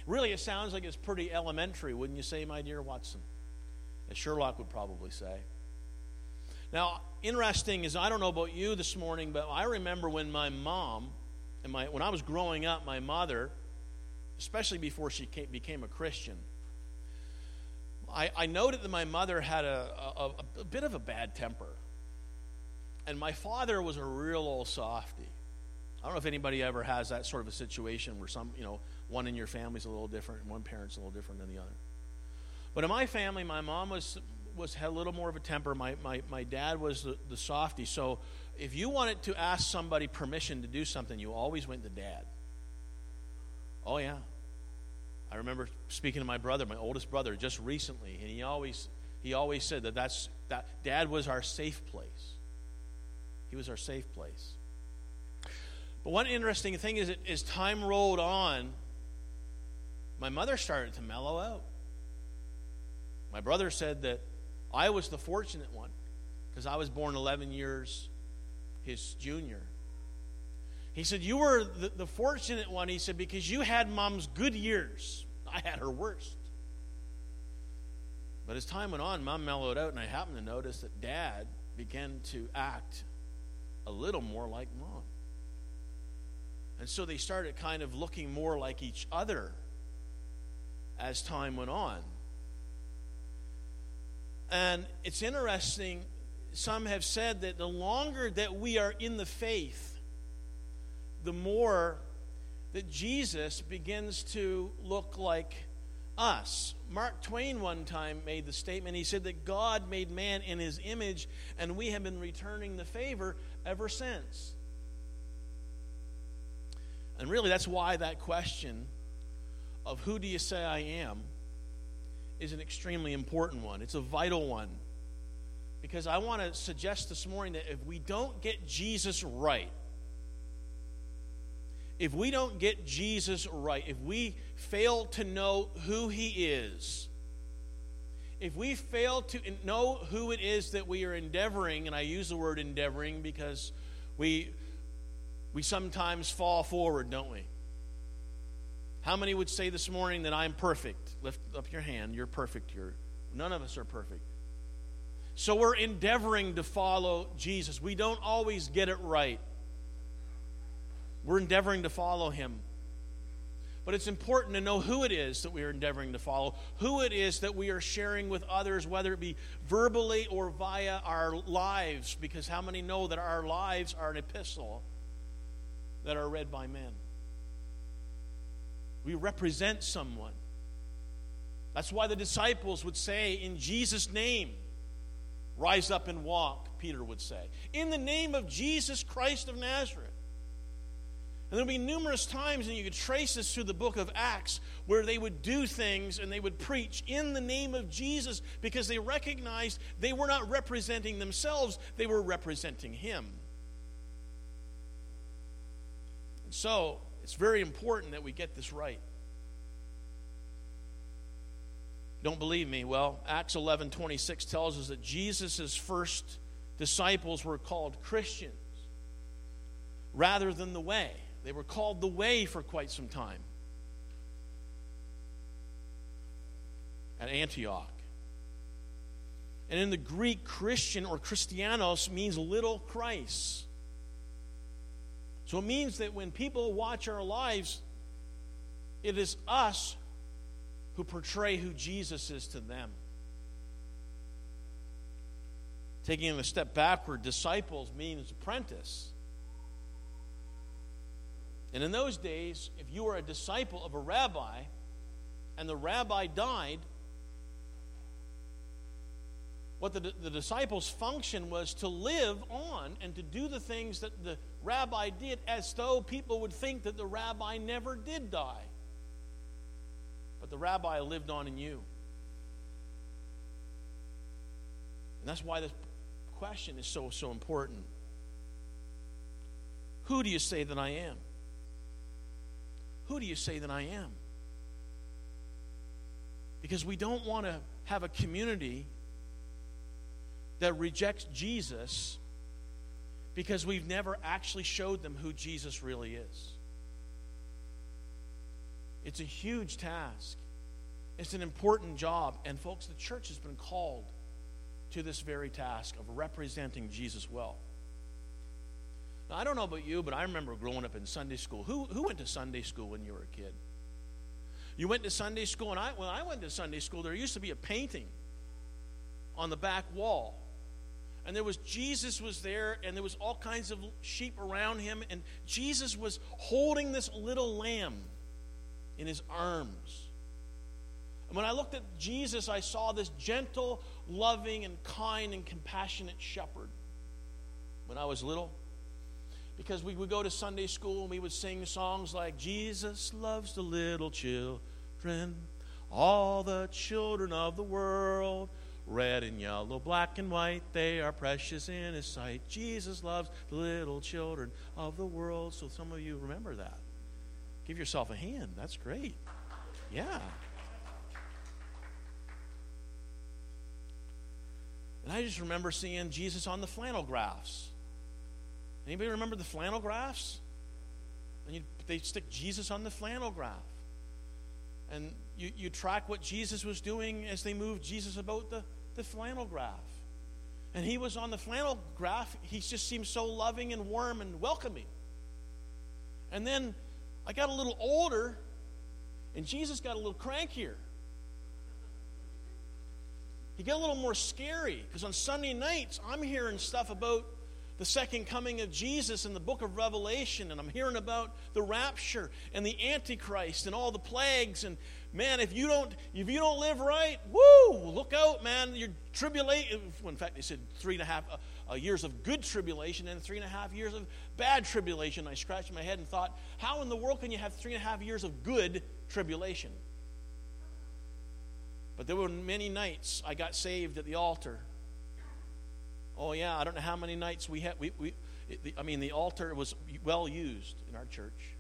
Really, it sounds like it's pretty elementary, wouldn't you say, my dear Watson? As Sherlock would probably say. Now, interesting is I don't know about you this morning, but I remember when my mom and my when I was growing up, my mother, especially before she came, became a Christian, I, I noted that my mother had a, a, a bit of a bad temper. And my father was a real old softy. I don't know if anybody ever has that sort of a situation where some, you know, one in your family's a little different and one parent's a little different than the other. But in my family, my mom was was had a little more of a temper. My my, my dad was the, the softy. So if you wanted to ask somebody permission to do something, you always went to dad. Oh yeah. I remember speaking to my brother, my oldest brother, just recently, and he always he always said that that's that dad was our safe place. He was our safe place. But one interesting thing is that as time rolled on, my mother started to mellow out. My brother said that I was the fortunate one because I was born 11 years his junior. He said, You were the, the, fortunate one, he said, because you had mom's good years. I had her worst. But as time went on, mom mellowed out, and I happened to notice that dad began to act a little more like mom. And so they started kind of looking more like each other as time went on. And it's interesting, some have said that the longer that we are in the faith, the more that Jesus begins to look like us. Mark Twain one time made the statement. He said that God made man in his image, and we have been returning the favor ever since. And really, that's why that question of who do you say I am is an extremely important one. It's a vital one. Because I want to suggest this morning that if we don't get Jesus right, if we don't get Jesus right, if we fail to know who he is, if we fail to know who it is that we are endeavoring, and I use the word endeavoring because we, we sometimes fall forward, don't we? How many would say this morning that I'm perfect? Lift up your hand. You're perfect. You're, none of us are perfect. So we're endeavoring to follow Jesus. We don't always get it right. We're endeavoring to follow him. But it's important to know who it is that we are endeavoring to follow, who it is that we are sharing with others, whether it be verbally or via our lives, because how many know that our lives are an epistle that are read by men? We represent someone. That's why the disciples would say, In Jesus' name, rise up and walk, Peter would say. In the name of Jesus Christ of Nazareth. And there'll be numerous times, and you could trace this through the book of Acts, where they would do things and they would preach in the name of Jesus because they recognized they were not representing themselves, they were representing Him. And so, it's very important that we get this right. Don't believe me? Well, Acts 11 26 tells us that Jesus' first disciples were called Christians rather than the way. They were called the way for quite some time at Antioch. And in the Greek, Christian or Christianos means little Christ. So it means that when people watch our lives, it is us who portray who Jesus is to them. Taking a step backward, disciples means apprentice. And in those days, if you were a disciple of a rabbi and the rabbi died, what the, the disciples' function was to live on and to do the things that the rabbi did as though people would think that the rabbi never did die. but the rabbi lived on in you. And that's why this question is so, so important. Who do you say that I am? Who do you say that I am? Because we don't want to have a community that rejects Jesus because we've never actually showed them who Jesus really is. It's a huge task. It's an important job. And, folks, the church has been called to this very task of representing Jesus well. Now, I don't know about you, but I remember growing up in Sunday school. Who, who went to Sunday school when you were a kid? You went to Sunday school, and I, when I went to Sunday school, there used to be a painting on the back wall. And there was Jesus was there, and there was all kinds of sheep around him, and Jesus was holding this little lamb in his arms. And when I looked at Jesus, I saw this gentle, loving, and kind and compassionate shepherd when I was little. Because we would go to Sunday school and we would sing songs like, Jesus loves the little children, all the children of the world, red and yellow, black and white, they are precious in His sight. Jesus loves the little children of the world. So some of you remember that. Give yourself a hand. That's great. Yeah. And I just remember seeing Jesus on the flannel graphs. Anybody remember the flannel graphs? And you, they stick Jesus on the flannel graph. And you, you track what Jesus was doing as they moved Jesus about the, the flannel graph. And he was on the flannel graph. He just seemed so loving and warm and welcoming. And then I got a little older, and Jesus got a little crankier. He got a little more scary because on Sunday nights, I'm hearing stuff about the second coming of Jesus in the book of Revelation, and I'm hearing about the rapture and the Antichrist and all the plagues. And man, if you don't if you don't live right, woo, look out, man. Your tribulation. Well, in fact, they said three and a half uh, years of good tribulation and three and a half years of bad tribulation. I scratched my head and thought, how in the world can you have three and a half years of good tribulation? But there were many nights I got saved at the altar. Oh, yeah, I don't know how many nights we had. We, we, it, I mean, the altar was well used in our church.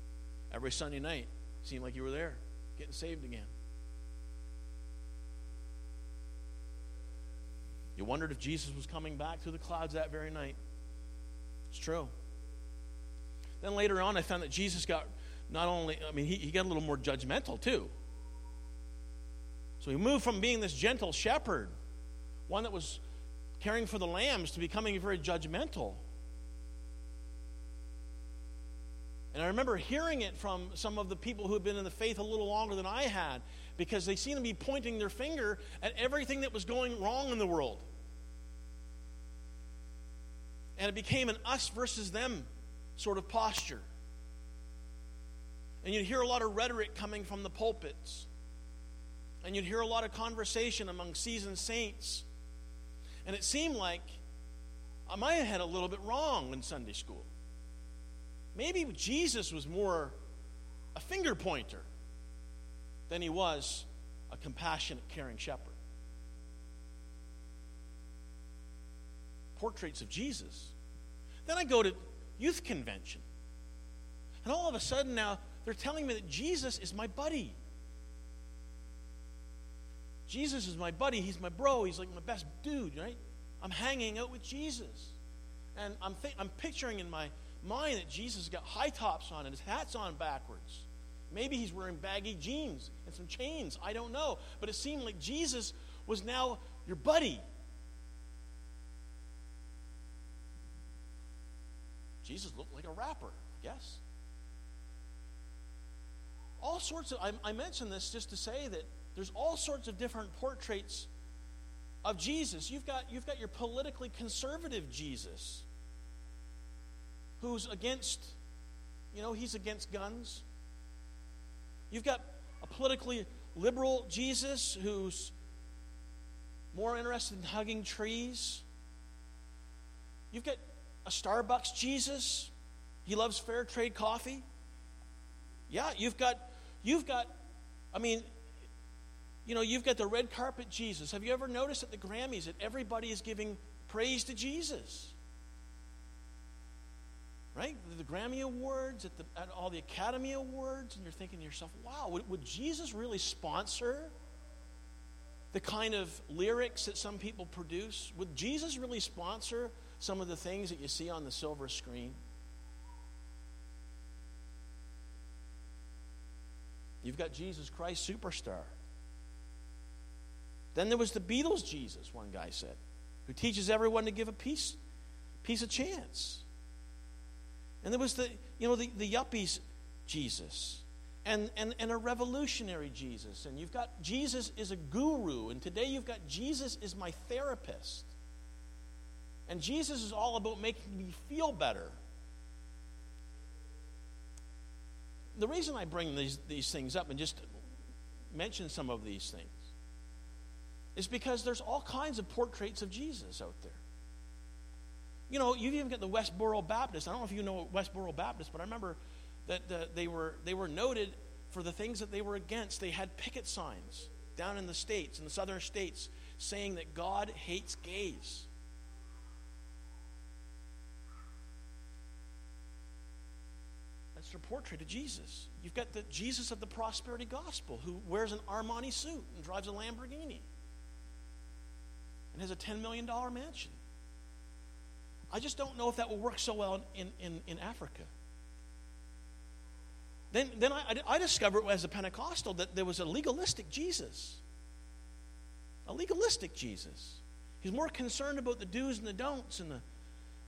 Every Sunday night, seemed like you were there, getting saved again. You wondered if Jesus was coming back through the clouds that very night. It's true. Then later on, I found that Jesus got not only, I mean, he, he got a little more judgmental too. So he moved from being this gentle shepherd, one that was caring for the lambs, to becoming very judgmental. And I remember hearing it from some of the people who had been in the faith a little longer than I had, because they seemed to be pointing their finger at everything that was going wrong in the world. And it became an us versus them sort of posture. And you'd hear a lot of rhetoric coming from the pulpits. And you'd hear a lot of conversation among seasoned saints. And it seemed like I might have had a little bit wrong in Sunday school. Maybe Jesus was more a finger pointer than he was a compassionate, caring shepherd. Portraits of Jesus. Then I go to youth convention. And all of a sudden now, they're telling me that Jesus is my buddy. Jesus is my buddy. He's my bro. He's like my best dude, right? I'm hanging out with Jesus. And I'm, th- I'm picturing in my mind that Jesus has got high tops on and his hat's on backwards. Maybe he's wearing baggy jeans and some chains. I don't know. But it seemed like Jesus was now your buddy. Jesus looked like a rapper, I guess. All sorts of, I, I mention this just to say that there's all sorts of different portraits of Jesus. You've got, you've got your politically conservative Jesus who's against, you know, he's against guns. You've got a politically liberal Jesus who's more interested in hugging trees. You've got a Starbucks Jesus. He loves fair trade coffee. Yeah, you've got you've got I mean you know, you've got the red carpet Jesus. Have you ever noticed at the Grammys that everybody is giving praise to Jesus? Right? The Grammy Awards, at, the, at all the Academy Awards, and you're thinking to yourself, wow, would, would Jesus really sponsor the kind of lyrics that some people produce? Would Jesus really sponsor some of the things that you see on the silver screen? You've got Jesus Christ Superstar. Then there was the Beatles Jesus, one guy said, who teaches everyone to give a piece, piece of chance. And there was the, you know, the, the yuppies Jesus and, and, and a revolutionary Jesus. And you've got Jesus is a guru. And today you've got Jesus is my therapist. And Jesus is all about making me feel better. The reason I bring these, these things up and just mention some of these things is because there's all kinds of portraits of Jesus out there. You know, you've even got the Westboro Baptist. I don't know if you know Westboro Baptist, but I remember that the, they, were, they were noted for the things that they were against. They had picket signs down in the states, in the southern states, saying that God hates gays. That's their portrait of Jesus. You've got the Jesus of the prosperity gospel who wears an Armani suit and drives a Lamborghini and has a $10 million mansion. I just don't know if that will work so well in, in, in Africa. Then, then I, I discovered as a Pentecostal that there was a legalistic Jesus. A legalistic Jesus. He's more concerned about the do's and the don'ts and the,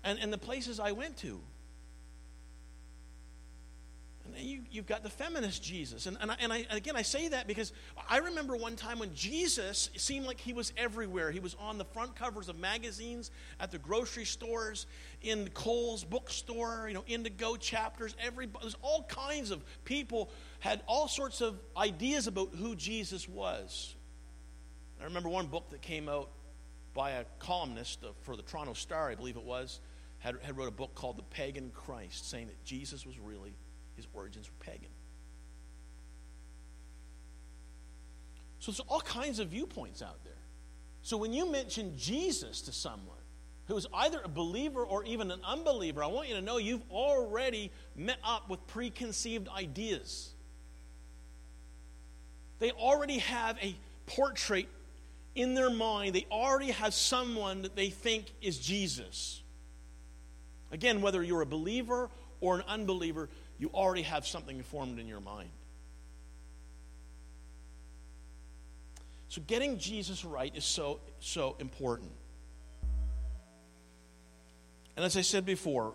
and, and the places I went to. And you, you've got the feminist Jesus. And, and, I, and I, again, I say that because I remember one time when Jesus seemed like he was everywhere. He was on the front covers of magazines, at the grocery stores, in Coles bookstore, you know, Indigo chapters. Every, there's all kinds of people had all sorts of ideas about who Jesus was. I remember one book that came out by a columnist uh, for the Toronto Star, I believe it was, had, had wrote a book called The Pagan Christ, saying that Jesus was really his origins were pagan. So there's all kinds of viewpoints out there. So when you mention Jesus to someone who is either a believer or even an unbeliever, I want you to know you've already met up with preconceived ideas. They already have a portrait in their mind, they already have someone that they think is Jesus. Again, whether you're a believer or an unbeliever, you already have something formed in your mind. So getting Jesus right is so so important. And as I said before,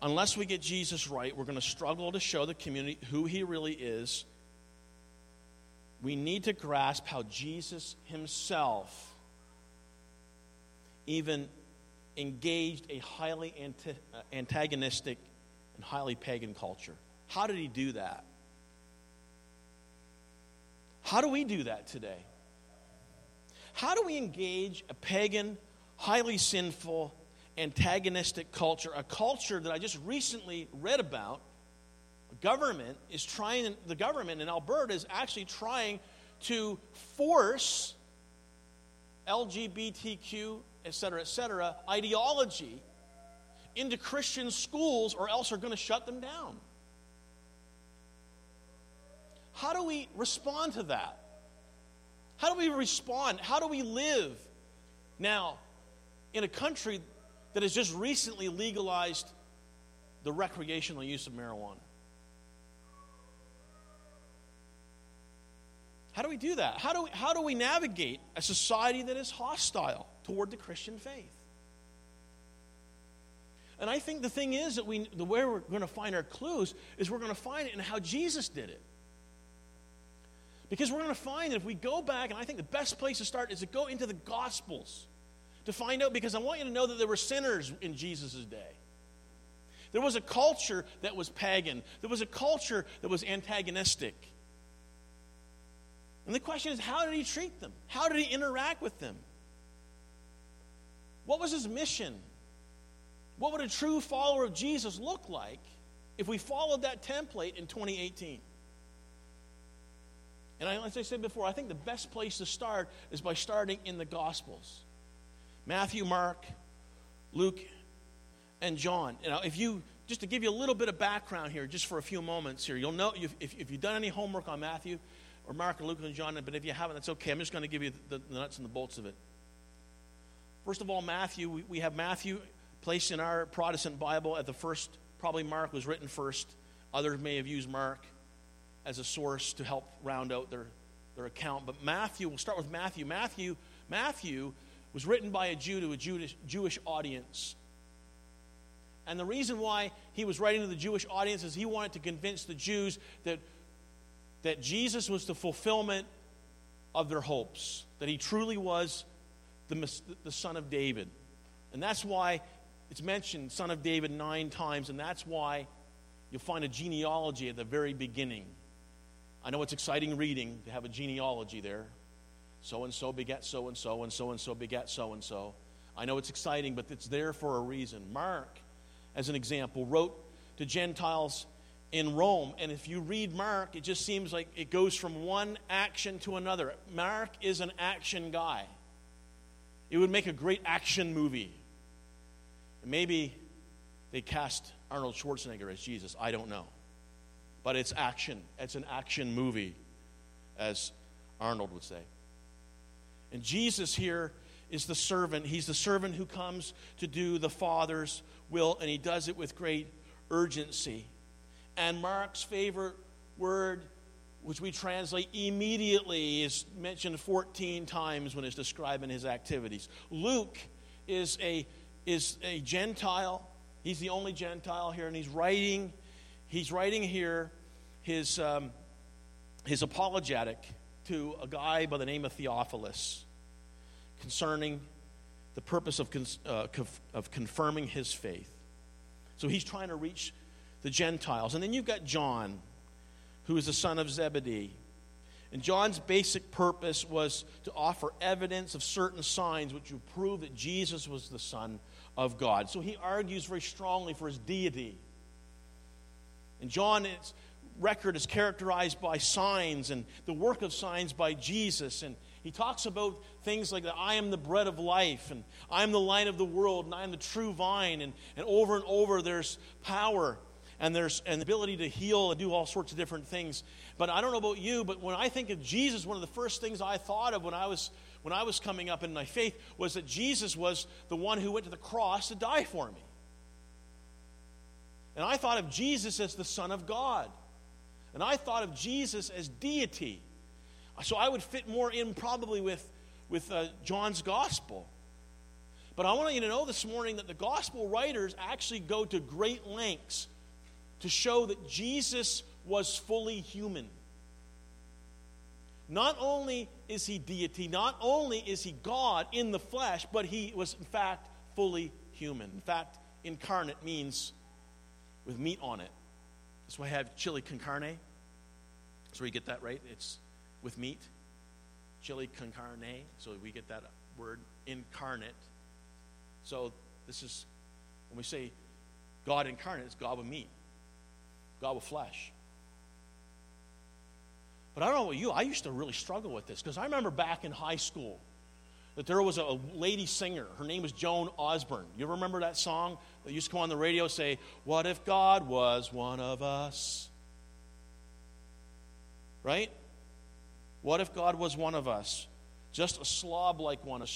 unless we get Jesus right, we're going to struggle to show the community who he really is. We need to grasp how Jesus himself even engaged a highly uh, antagonistic and highly pagan culture. How did he do that? How do we do that today? How do we engage a pagan, highly sinful, antagonistic culture, a culture that I just recently read about? government is trying, the government in Alberta is actually trying to force LGBTQ, et cetera, et cetera, ideology into Christian schools or else are going to shut them down. How do we respond to that? How do we respond? How do we live now in a country that has just recently legalized the recreational use of marijuana? How do we do that? How do we, how do we navigate a society that is hostile toward the Christian faith? And I think the thing is that we, the way we're going to find our clues is we're going to find it in how Jesus did it. Because we're going to find that if we go back, and I think the best place to start is to go into the Gospels to find out, because I want you to know that there were sinners in Jesus' day. There was a culture that was pagan, there was a culture that was antagonistic. And the question is, how did he treat them? How did he interact with them? What was his mission? What would a true follower of Jesus look like if we followed that template in 2018? And I, as I said before, I think the best place to start is by starting in the Gospels Matthew, Mark, Luke, and John. Know, if you, just to give you a little bit of background here, just for a few moments here, you'll know if, if, if you've done any homework on Matthew or Mark or Luke and John, but if you haven't, that's okay. I'm just going to give you the, the nuts and the bolts of it. First of all, Matthew, we, we have Matthew placed in our Protestant Bible at the first, probably Mark was written first. Others may have used Mark as a source to help round out their, their account. But Matthew, we'll start with Matthew. Matthew, Matthew was written by a Jew to a Jewish, Jewish audience. And the reason why he was writing to the Jewish audience is he wanted to convince the Jews that, that Jesus was the fulfillment of their hopes, that he truly was the, the son of David. And that's why it's mentioned son of David nine times, and that's why you'll find a genealogy at the very beginning. I know it's exciting reading to have a genealogy there. So and so begat so and so, and so and so begat so and so. I know it's exciting, but it's there for a reason. Mark, as an example, wrote to Gentiles in Rome. And if you read Mark, it just seems like it goes from one action to another. Mark is an action guy. It would make a great action movie. Maybe they cast Arnold Schwarzenegger as Jesus. I don't know. But it's action. It's an action movie, as Arnold would say. And Jesus here is the servant. He's the servant who comes to do the Father's will, and he does it with great urgency. And Mark's favorite word, which we translate immediately, is mentioned 14 times when it's describing his activities. Luke is a, is a Gentile. He's the only Gentile here, and he's writing, he's writing here his, um, his apologetic to a guy by the name of Theophilus concerning the purpose of, uh, of confirming his faith. So he's trying to reach the Gentiles. And then you've got John, who is the son of Zebedee. And John's basic purpose was to offer evidence of certain signs which would prove that Jesus was the Son of God. So he argues very strongly for his deity. And John's record is characterized by signs and the work of signs by Jesus. And he talks about things like that I am the bread of life, and I am the light of the world, and I am the true vine. And, and over and over, there's power and there's an ability to heal and do all sorts of different things. But I don't know about you, but when I think of Jesus, one of the first things I thought of when I was when I was coming up in my faith was that Jesus was the one who went to the cross to die for me. And I thought of Jesus as the Son of God. And I thought of Jesus as deity. So I would fit more in probably with, with uh, John's gospel. But I want you to know this morning that the gospel writers actually go to great lengths to show that Jesus was fully human. Not only is he deity, not only is he God in the flesh, but he was, in fact, fully human. In fact, incarnate means with meat on it. That's why I have chili con carne. So we get that right. It's with meat. Chili con carne. So we get that word incarnate. So this is when we say God incarnate, it's God with meat. God with flesh. But I don't know about you, I used to really struggle with this because I remember back in high school that there was a lady singer. Her name was Joan Osborne. You remember that song that used to come on the radio say, What if God was one of us? Right? What if God was one of us? Just a slob like one, a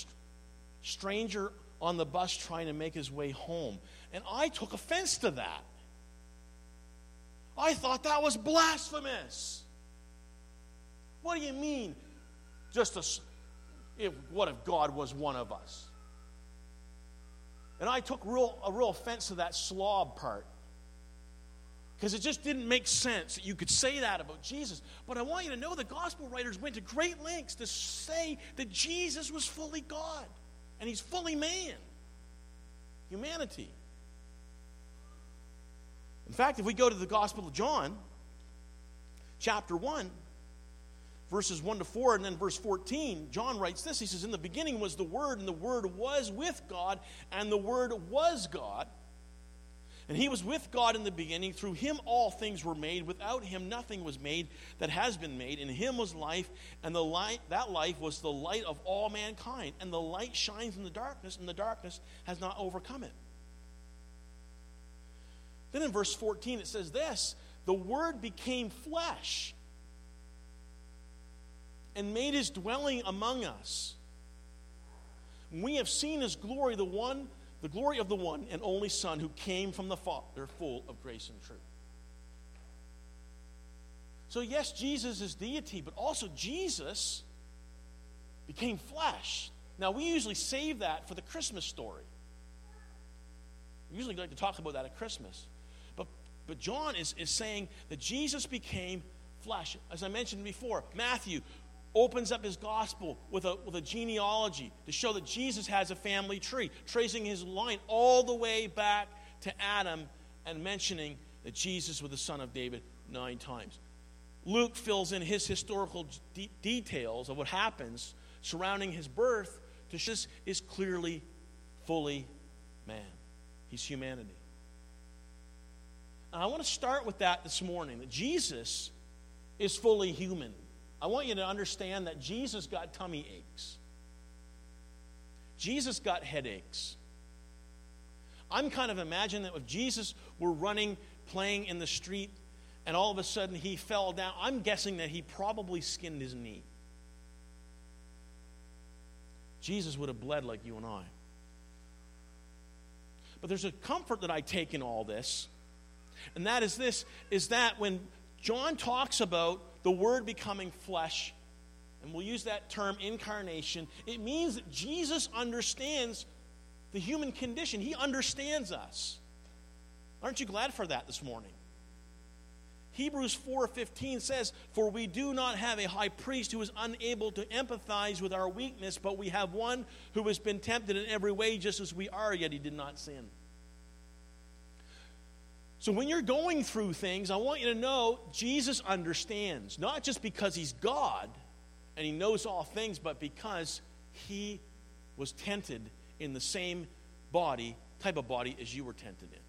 stranger on the bus trying to make his way home. And I took offense to that. I thought that was blasphemous. What do you mean? Just a, if, what if God was one of us? And I took real, a real offense to that slob part. Because it just didn't make sense that you could say that about Jesus. But I want you to know the gospel writers went to great lengths to say that Jesus was fully God and he's fully man. Humanity. In fact, if we go to the Gospel of John, chapter 1, verses 1 to 4, and then verse 14, John writes this. He says, In the beginning was the Word, and the Word was with God, and the Word was God. And he was with God in the beginning. Through him all things were made. Without him nothing was made that has been made. In him was life, and the light that life was the light of all mankind. And the light shines in the darkness, and the darkness has not overcome it. Then in verse 14 it says this, the word became flesh and made his dwelling among us. We have seen his glory, the one the glory of the one and only Son who came from the Father, full of grace and truth. So, yes, Jesus is deity, but also Jesus became flesh. Now, we usually save that for the Christmas story. We usually like to talk about that at Christmas. But, but John is, is saying that Jesus became flesh. As I mentioned before, Matthew opens up his gospel with a, with a genealogy to show that Jesus has a family tree, tracing his line all the way back to Adam and mentioning that Jesus was the son of David nine times. Luke fills in his historical de- details of what happens surrounding his birth to show this is clearly fully man. He's humanity. And I want to start with that this morning that Jesus is fully human. I want you to understand that Jesus got tummy aches. Jesus got headaches. I'm kind of imagining that if Jesus were running, playing in the street, and all of a sudden he fell down, I'm guessing that he probably skinned his knee. Jesus would have bled like you and I. But there's a comfort that I take in all this, and that is this is that when John talks about the Word becoming flesh, and we'll use that term incarnation, it means that Jesus understands the human condition. He understands us. Aren't you glad for that this morning? Hebrews 4:15 says, "For we do not have a high priest who is unable to empathize with our weakness, but we have one who has been tempted in every way just as we are, yet he did not sin." So when you're going through things, I want you to know Jesus understands, not just because he's God and he knows all things, but because he was tempted in the same body, type of body as you were tempted in.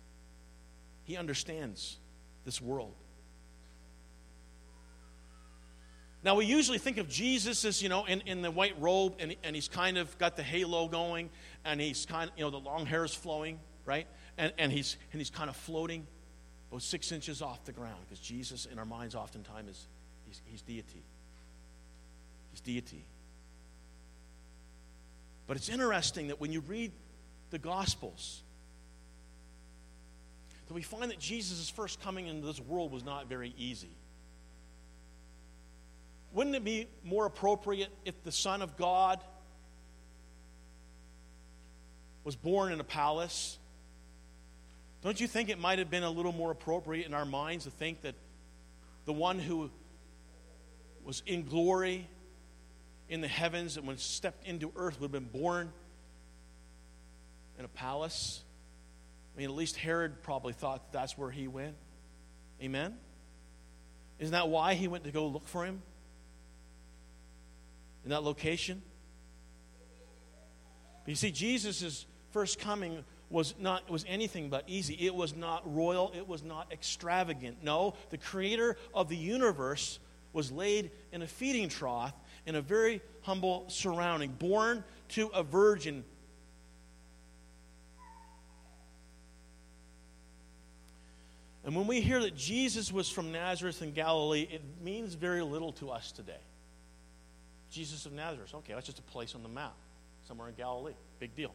He understands this world. Now, we usually think of Jesus as, you know, in, in the white robe, and, and he's kind of got the halo going, and he's kind of, you know, the long hair is flowing, right? And, and, he's, and he's kind of floating about six inches off the ground because Jesus, in our minds, oftentimes is he's, he's deity. He's deity. But it's interesting that when you read the Gospels, that we find that Jesus' first coming into this world was not very easy. Wouldn't it be more appropriate if the Son of God was born in a palace don't you think it might have been a little more appropriate in our minds to think that the one who was in glory in the heavens and when stepped into earth would have been born in a palace? I mean, at least Herod probably thought that that's where he went. Amen? Isn't that why he went to go look for him? In that location? But you see, Jesus' first coming was not was anything but easy. It was not royal, it was not extravagant. No, the creator of the universe was laid in a feeding trough in a very humble surrounding, born to a virgin. And when we hear that Jesus was from Nazareth in Galilee, it means very little to us today. Jesus of Nazareth, okay, that's just a place on the map, somewhere in Galilee. Big deal.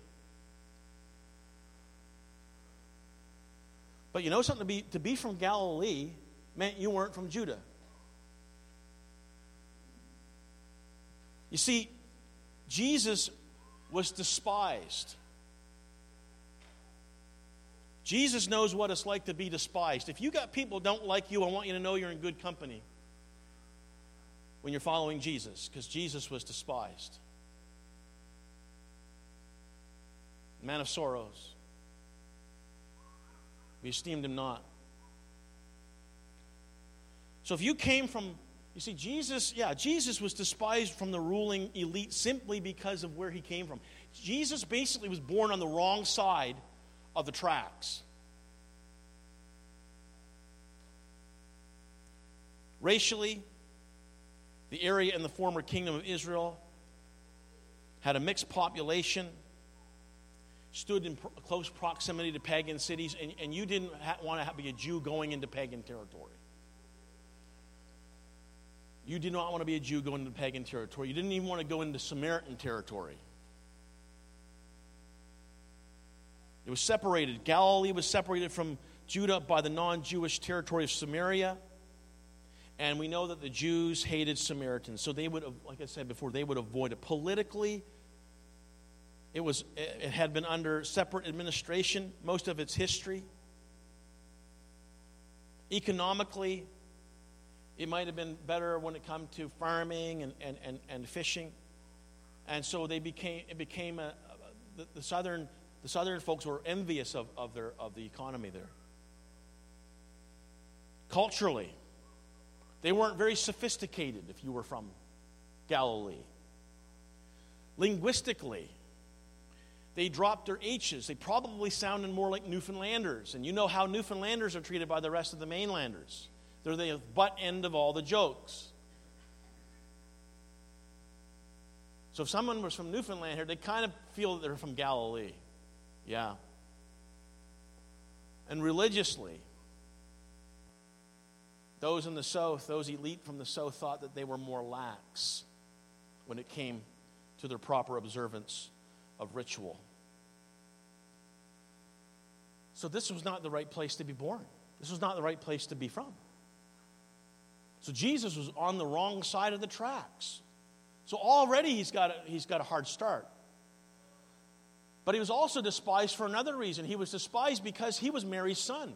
But you know something? To be, to be from Galilee meant you weren't from Judah. You see, Jesus was despised. Jesus knows what it's like to be despised. If you got people don't like you, I want you to know you're in good company when you're following Jesus, because Jesus was despised. Man of sorrows. We esteemed him not. So if you came from, you see, Jesus, yeah, Jesus was despised from the ruling elite simply because of where he came from. Jesus basically was born on the wrong side of the tracks. Racially, the area in the former kingdom of Israel had a mixed population stood in pro- close proximity to pagan cities, and, and you didn't ha- want to be a Jew going into pagan territory. You did not want to be a Jew going into pagan territory. You didn't even want to go into Samaritan territory. It was separated. Galilee was separated from Judah by the non Jewish territory of Samaria. And we know that the Jews hated Samaritans. So they would, like I said before, they would avoid it. Politically, it, was, it had been under separate administration most of its history. Economically, it might have been better when it came to farming and, and, and, and fishing. And so they became, it became a, the, the, southern, the southern folks were envious of, of, their, of the economy there. Culturally, they weren't very sophisticated if you were from Galilee. Linguistically, they dropped their H's. They probably sounded more like Newfoundlanders. And you know how Newfoundlanders are treated by the rest of the mainlanders. They're the butt end of all the jokes. So if someone was from Newfoundland here, they kind of feel that they're from Galilee. Yeah. And religiously, those in the South, those elite from the South, thought that they were more lax when it came to their proper observance of ritual. So, this was not the right place to be born. This was not the right place to be from. So, Jesus was on the wrong side of the tracks. So, already he's got a, he's got a hard start. But he was also despised for another reason. He was despised because he was Mary's son.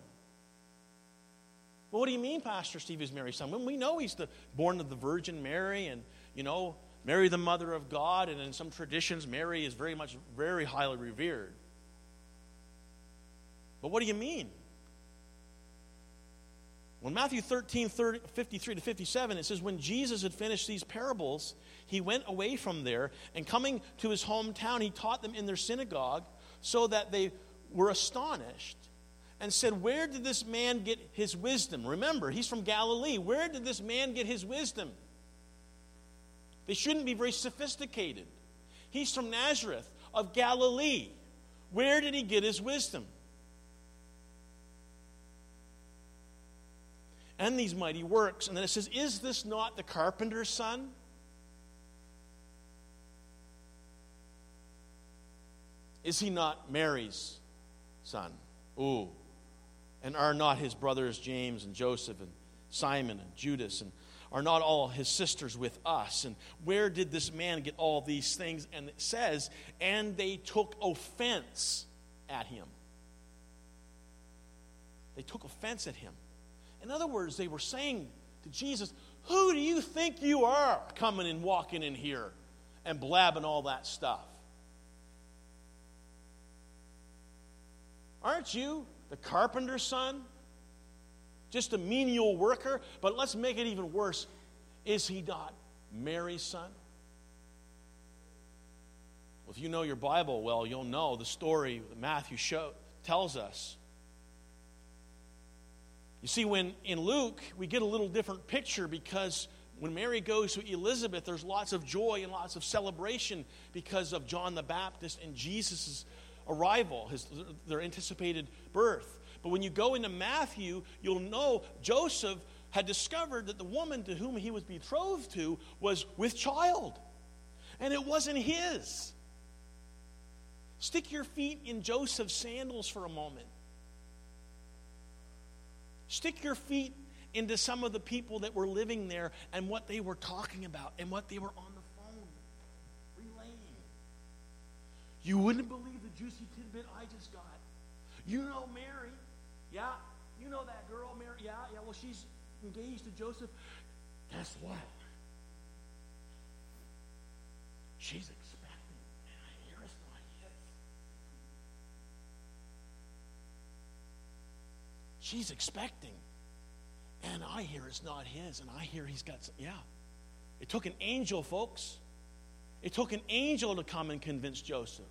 Well, what do you mean, Pastor Steve is Mary's son? When we know he's the, born of the Virgin Mary and, you know, Mary the mother of God, and in some traditions, Mary is very much, very highly revered. But what do you mean? When Matthew 13, 30, 53 to 57, it says, When Jesus had finished these parables, he went away from there, and coming to his hometown, he taught them in their synagogue, so that they were astonished and said, Where did this man get his wisdom? Remember, he's from Galilee. Where did this man get his wisdom? They shouldn't be very sophisticated. He's from Nazareth of Galilee. Where did he get his wisdom? And these mighty works. And then it says, Is this not the carpenter's son? Is he not Mary's son? Ooh and are not his brothers James and Joseph and Simon and Judas and are not all his sisters with us? And where did this man get all these things? And it says, and they took offense at him. They took offense at him. In other words, they were saying to Jesus, Who do you think you are coming and walking in here and blabbing all that stuff? Aren't you the carpenter's son, just a menial worker. But let's make it even worse. Is he not Mary's son? Well, if you know your Bible well, you'll know the story that Matthew show, tells us. You see, when in Luke, we get a little different picture because when Mary goes to Elizabeth, there's lots of joy and lots of celebration because of John the Baptist and Jesus' arrival, his, their anticipated birth. But when you go into Matthew, you'll know Joseph had discovered that the woman to whom he was betrothed to was with child, and it wasn't his. Stick your feet in Joseph's sandals for a moment. Stick your feet into some of the people that were living there and what they were talking about and what they were on the phone relaying. You wouldn't believe the juicy tidbit I just got. You know Mary. Yeah, you know that girl, Mary. Yeah, yeah, well, she's engaged to Joseph. Guess what? She's expecting, and I hear it's not yet. She's expecting, and I hear it's not his, and I hear he's got some. Yeah. It took an angel, folks. It took an angel to come and convince Joseph.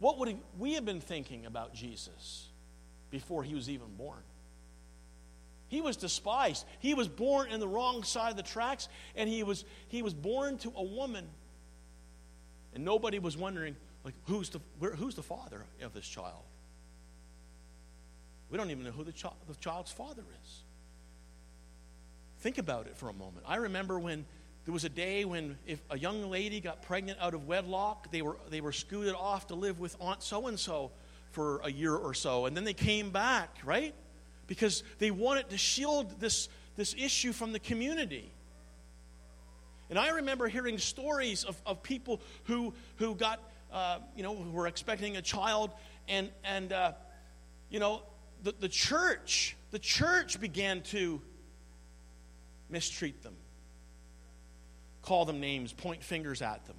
What would we have been thinking about Jesus before he was even born? He was despised. He was born in the wrong side of the tracks, and he was, he was born to a woman. And nobody was wondering, like, who's the, where, who's the father of this child? We don't even know who the, the child's father is. Think about it for a moment. I remember when there was a day when if a young lady got pregnant out of wedlock, they were, they were scooted off to live with Aunt so and so for a year or so. And then they came back, right? Because they wanted to shield this, this issue from the community. And I remember hearing stories of, of people who, who got, uh, you know, who were expecting a child, and, and uh, you know, the, the church, the church began to mistreat them, call them names, point fingers at them.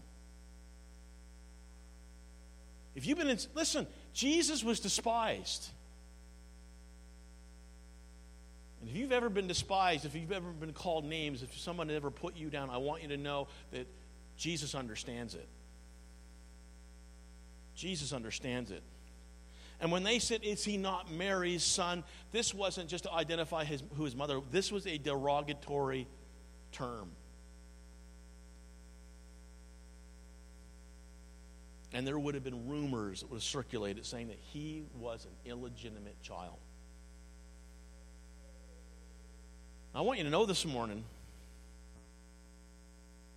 If you've been in, listen, Jesus was despised. And if you've ever been despised, if you've ever been called names, if someone ever put you down, I want you to know that Jesus understands it. Jesus understands it. And when they said, Is he not Mary's son? This wasn't just to identify his, who his mother, this was a derogatory term. And there would have been rumors that would have circulated saying that he was an illegitimate child. I want you to know this morning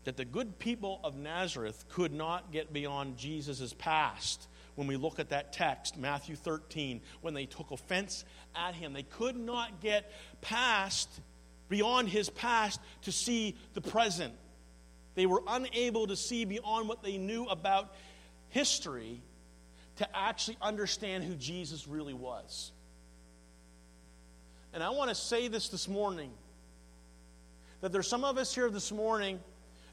that the good people of Nazareth could not get beyond Jesus' past when we look at that text, Matthew 13, when they took offense at him. They could not get past, beyond his past, to see the present. They were unable to see beyond what they knew about history to actually understand who Jesus really was. And I want to say this this morning that there's some of us here this morning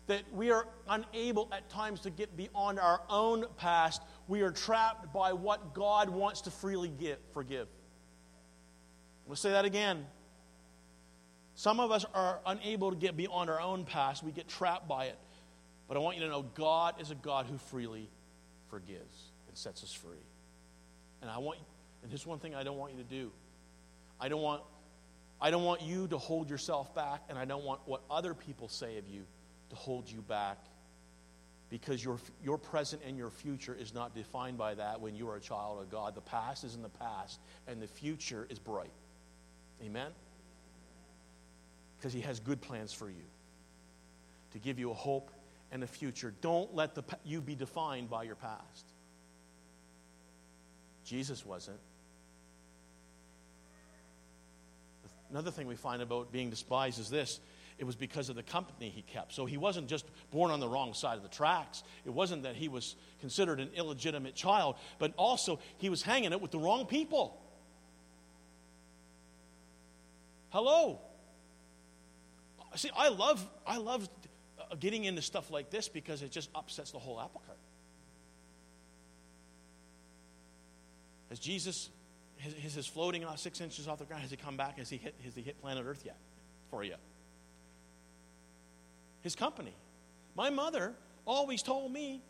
that we are unable at times to get beyond our own past. We are trapped by what God wants to freely give, forgive. To say that again. Some of us are unable to get beyond our own past. We get trapped by it. But I want you to know God is a God who freely forgives and sets us free. And I want and here's one thing I don't want you to do. I don't want I don't want you to hold yourself back and I don't want what other people say of you to hold you back because your, your present and your future is not defined by that when you are a child of God. The past is in the past, and the future is bright. Amen? Because He has good plans for you to give you a hope and a future. Don't let the, you be defined by your past. Jesus wasn't. Another thing we find about being despised is this it was because of the company he kept. So he wasn't just born on the wrong side of the tracks. It wasn't that he was considered an illegitimate child, but also he was hanging it with the wrong people. Hello. See, I love I love uh, getting into stuff like this because it just upsets the whole apple cart. Has Jesus is his floating off six inches off the ground? Has he come back? Has he hit has he hit planet Earth yet? For you? His company. My mother always told me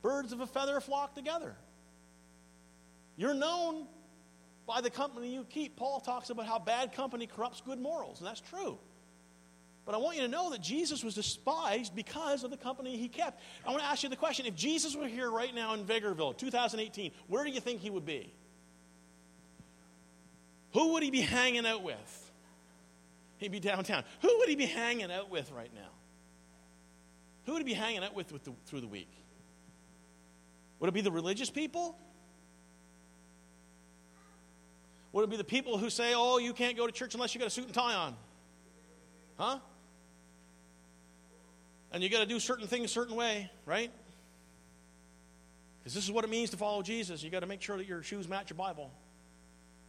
birds of a feather flock together. You're known by the company you keep. Paul talks about how bad company corrupts good morals, and that's true. But I want you to know that Jesus was despised because of the company he kept. I want to ask you the question if Jesus were here right now in Vegreville, 2018, where do you think he would be? Who would he be hanging out with? He'd be downtown. Who would he be hanging out with right now? Who would he be hanging out with, with the, through the week? Would it be the religious people? Would it be the people who say, oh, you can't go to church unless you got a suit and tie on? Huh? And you got to do certain things a certain way, right? Because this is what it means to follow Jesus. You got to make sure that your shoes match your Bible.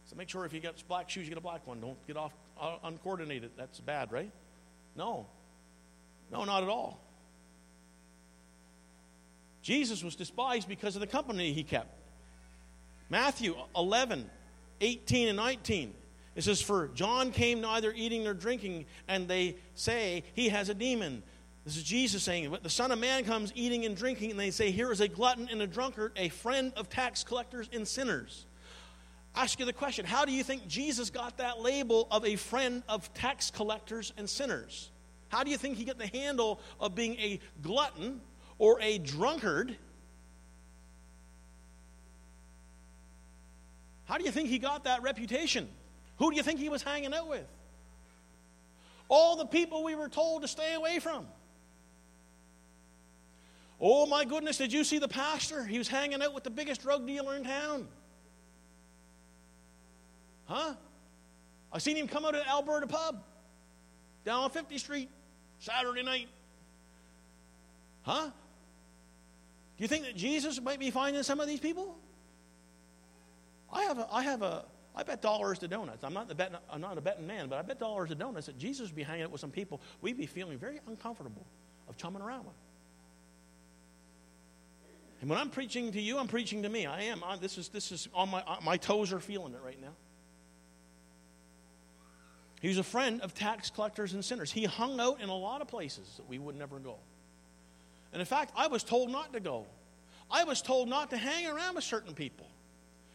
So make sure if you got black shoes, you get a black one. Don't get off uncoordinated. That's bad, right? No. No, not at all. Jesus was despised because of the company he kept. Matthew 11, 18, and 19. It says, For John came neither eating nor drinking, and they say he has a demon. This is Jesus saying, But the Son of Man comes eating and drinking, and they say, Here is a glutton and a drunkard, a friend of tax collectors and sinners. Ask you the question how do you think Jesus got that label of a friend of tax collectors and sinners? How do you think he got the handle of being a glutton or a drunkard? How do you think he got that reputation? Who do you think he was hanging out with? All the people we were told to stay away from. Oh my goodness, did you see the pastor? He was hanging out with the biggest drug dealer in town. Huh? I seen him come out at an Alberta Pub down on 50th Street Saturday night. Huh? Do you think that Jesus might be finding some of these people? I have a, I have a, I bet dollars to donuts. I'm not, the bet, I'm not a betting man, but I bet dollars to donuts that Jesus would be hanging out with some people we'd be feeling very uncomfortable of chumming around with. And when I'm preaching to you, I'm preaching to me. I am. I, this is this is on my my toes are feeling it right now. He was a friend of tax collectors and sinners. He hung out in a lot of places that we would never go. And in fact, I was told not to go. I was told not to hang around with certain people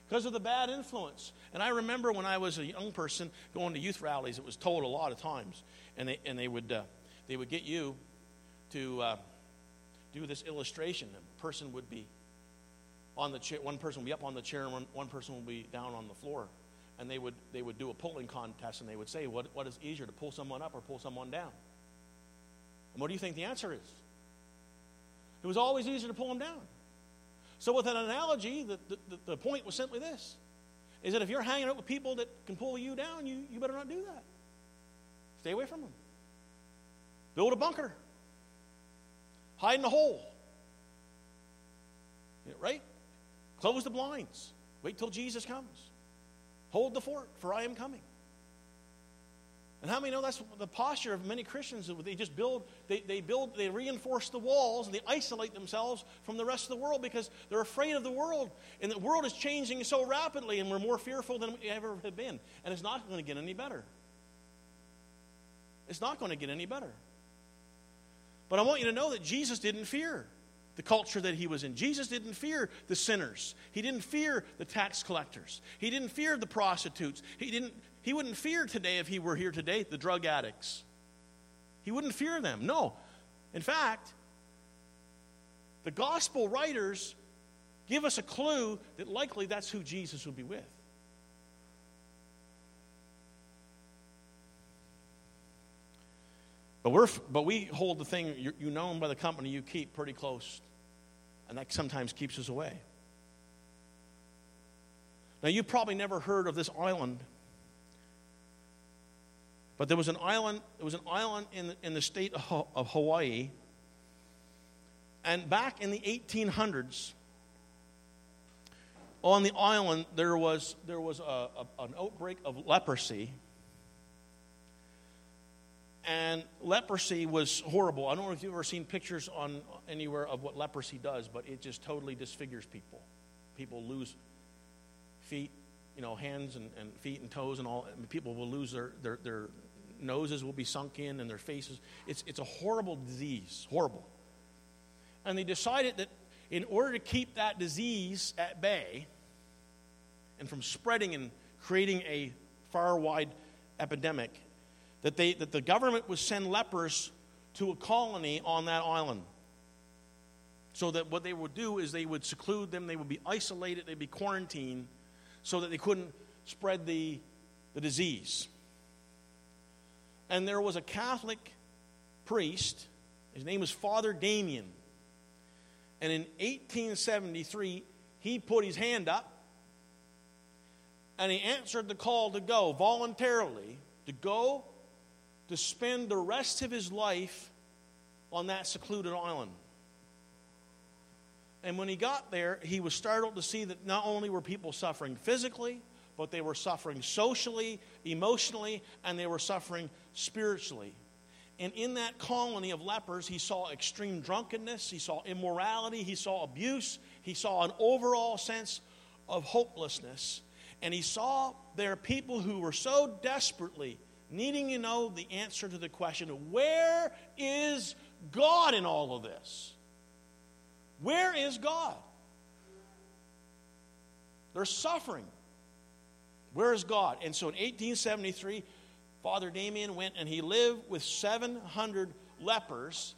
because of the bad influence. And I remember when I was a young person going to youth rallies, it was told a lot of times, and they, and they, would, uh, they would get you to uh, do this illustration. A person would be on the chair, one person would be up on the chair, and one, one person would be down on the floor and they would, they would do a pulling contest and they would say, what, what is easier, to pull someone up or pull someone down? And what do you think the answer is? It was always easier to pull them down. So, with an analogy, the, the, the point was simply this is that if you're hanging out with people that can pull you down, you, you better not do that. Stay away from them. Build a bunker. Hide in a hole. Right? Close the blinds. Wait till Jesus comes. Hold the fort, for I am coming. And how many know that's the posture of many Christians? They just build, they, they build, they reinforce the walls and they isolate themselves from the rest of the world because they're afraid of the world. And the world is changing so rapidly and we're more fearful than we ever have been. And it's not going to get any better. It's not going to get any better. But I want you to know that Jesus didn't fear the culture that he was in. Jesus didn't fear the sinners. He didn't fear the tax collectors. He didn't fear the prostitutes. He didn't he wouldn't fear today if he were here today the drug addicts. He wouldn't fear them. No. In fact, the gospel writers give us a clue that likely that's who Jesus would be with. But, we're, but we hold the thing you, you known by the company you keep pretty close, and that sometimes keeps us away. Now, you've probably never heard of this island, but there was an island, there was an island in, in the state of, of Hawaii, and back in the 1800s, on the island, there was, there was a, a, an outbreak of leprosy and leprosy was horrible. I don't know if you've ever seen pictures on anywhere of what leprosy does, but it just totally disfigures people. People lose feet, you know, hands and, and feet and toes and all. And people will lose their, their, their noses will be sunk in and their faces. It's, it's a horrible disease, horrible. And they decided that in order to keep that disease at bay and from spreading and creating a far wide epidemic, that, they, that the government would send lepers to a colony on that island. So that what they would do is they would seclude them, they would be isolated, they'd be quarantined so that they couldn't spread the, the disease. And there was a Catholic priest, his name was Father Damien. And in 1873, he put his hand up and he answered the call to go voluntarily, to go to spend the rest of his life on that secluded island. And when he got there, he was startled to see that not only were people suffering physically, but they were suffering socially, emotionally, and they were suffering spiritually. And in that colony of lepers, he saw extreme drunkenness, he saw immorality, he saw abuse, he saw an overall sense of hopelessness. And he saw there people who were so desperately needing to know the answer to the question where is God in all of this? Where is God? They're suffering. Where is God? And so in 1873, Father Damien went and he lived with 700 lepers,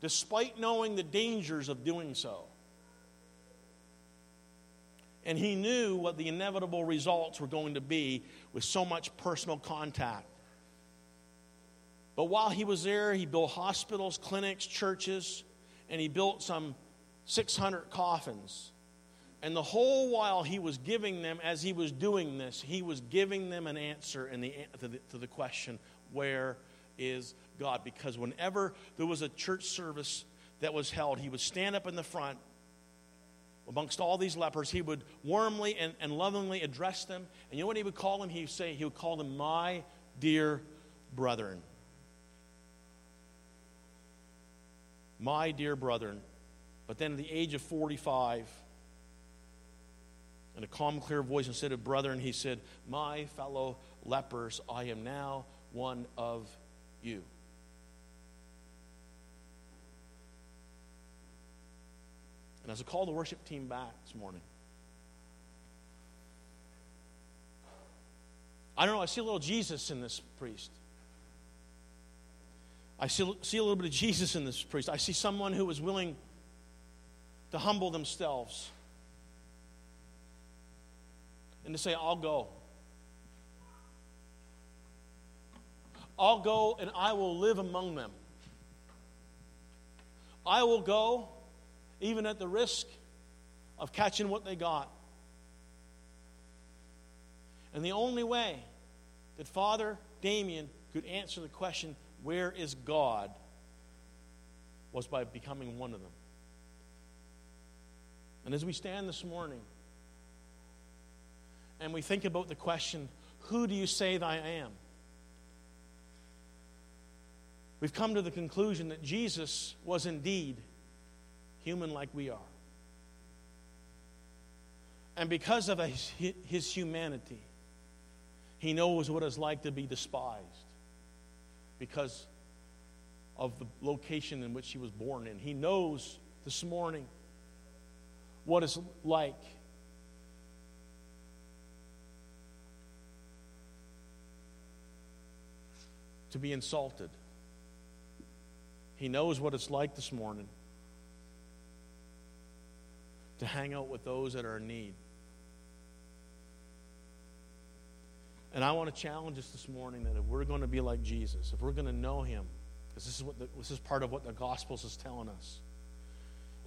despite knowing the dangers of doing so. And he knew what the inevitable results were going to be with so much personal contact. But while he was there, he built hospitals, clinics, churches, and he built some 600 coffins. And the whole while he was giving them, as he was doing this, he was giving them an answer in the, to, the, to the question, Where is God? Because whenever there was a church service that was held, he would stand up in the front amongst all these lepers. He would warmly and, and lovingly address them. And you know what he would call them? He would say, He would call them, My dear brethren. My dear brethren. But then at the age of 45, in a calm, clear voice, instead of brethren, he said, My fellow lepers, I am now one of you. And as I call the worship team back this morning, I don't know, I see a little Jesus in this priest. I see, see a little bit of Jesus in this priest. I see someone who is willing to humble themselves and to say, I'll go. I'll go and I will live among them. I will go even at the risk of catching what they got. And the only way that Father Damien could answer the question, Where is God? was by becoming one of them. And as we stand this morning and we think about the question, Who do you say that I am? We've come to the conclusion that Jesus was indeed human like we are. And because of his humanity, he knows what it's like to be despised because of the location in which he was born in. He knows this morning what it's like to be insulted. He knows what it's like this morning to hang out with those that are in need. And I want to challenge us this morning that if we're going to be like Jesus, if we're going to know him, because this is what the, this is part of what the Gospels is telling us.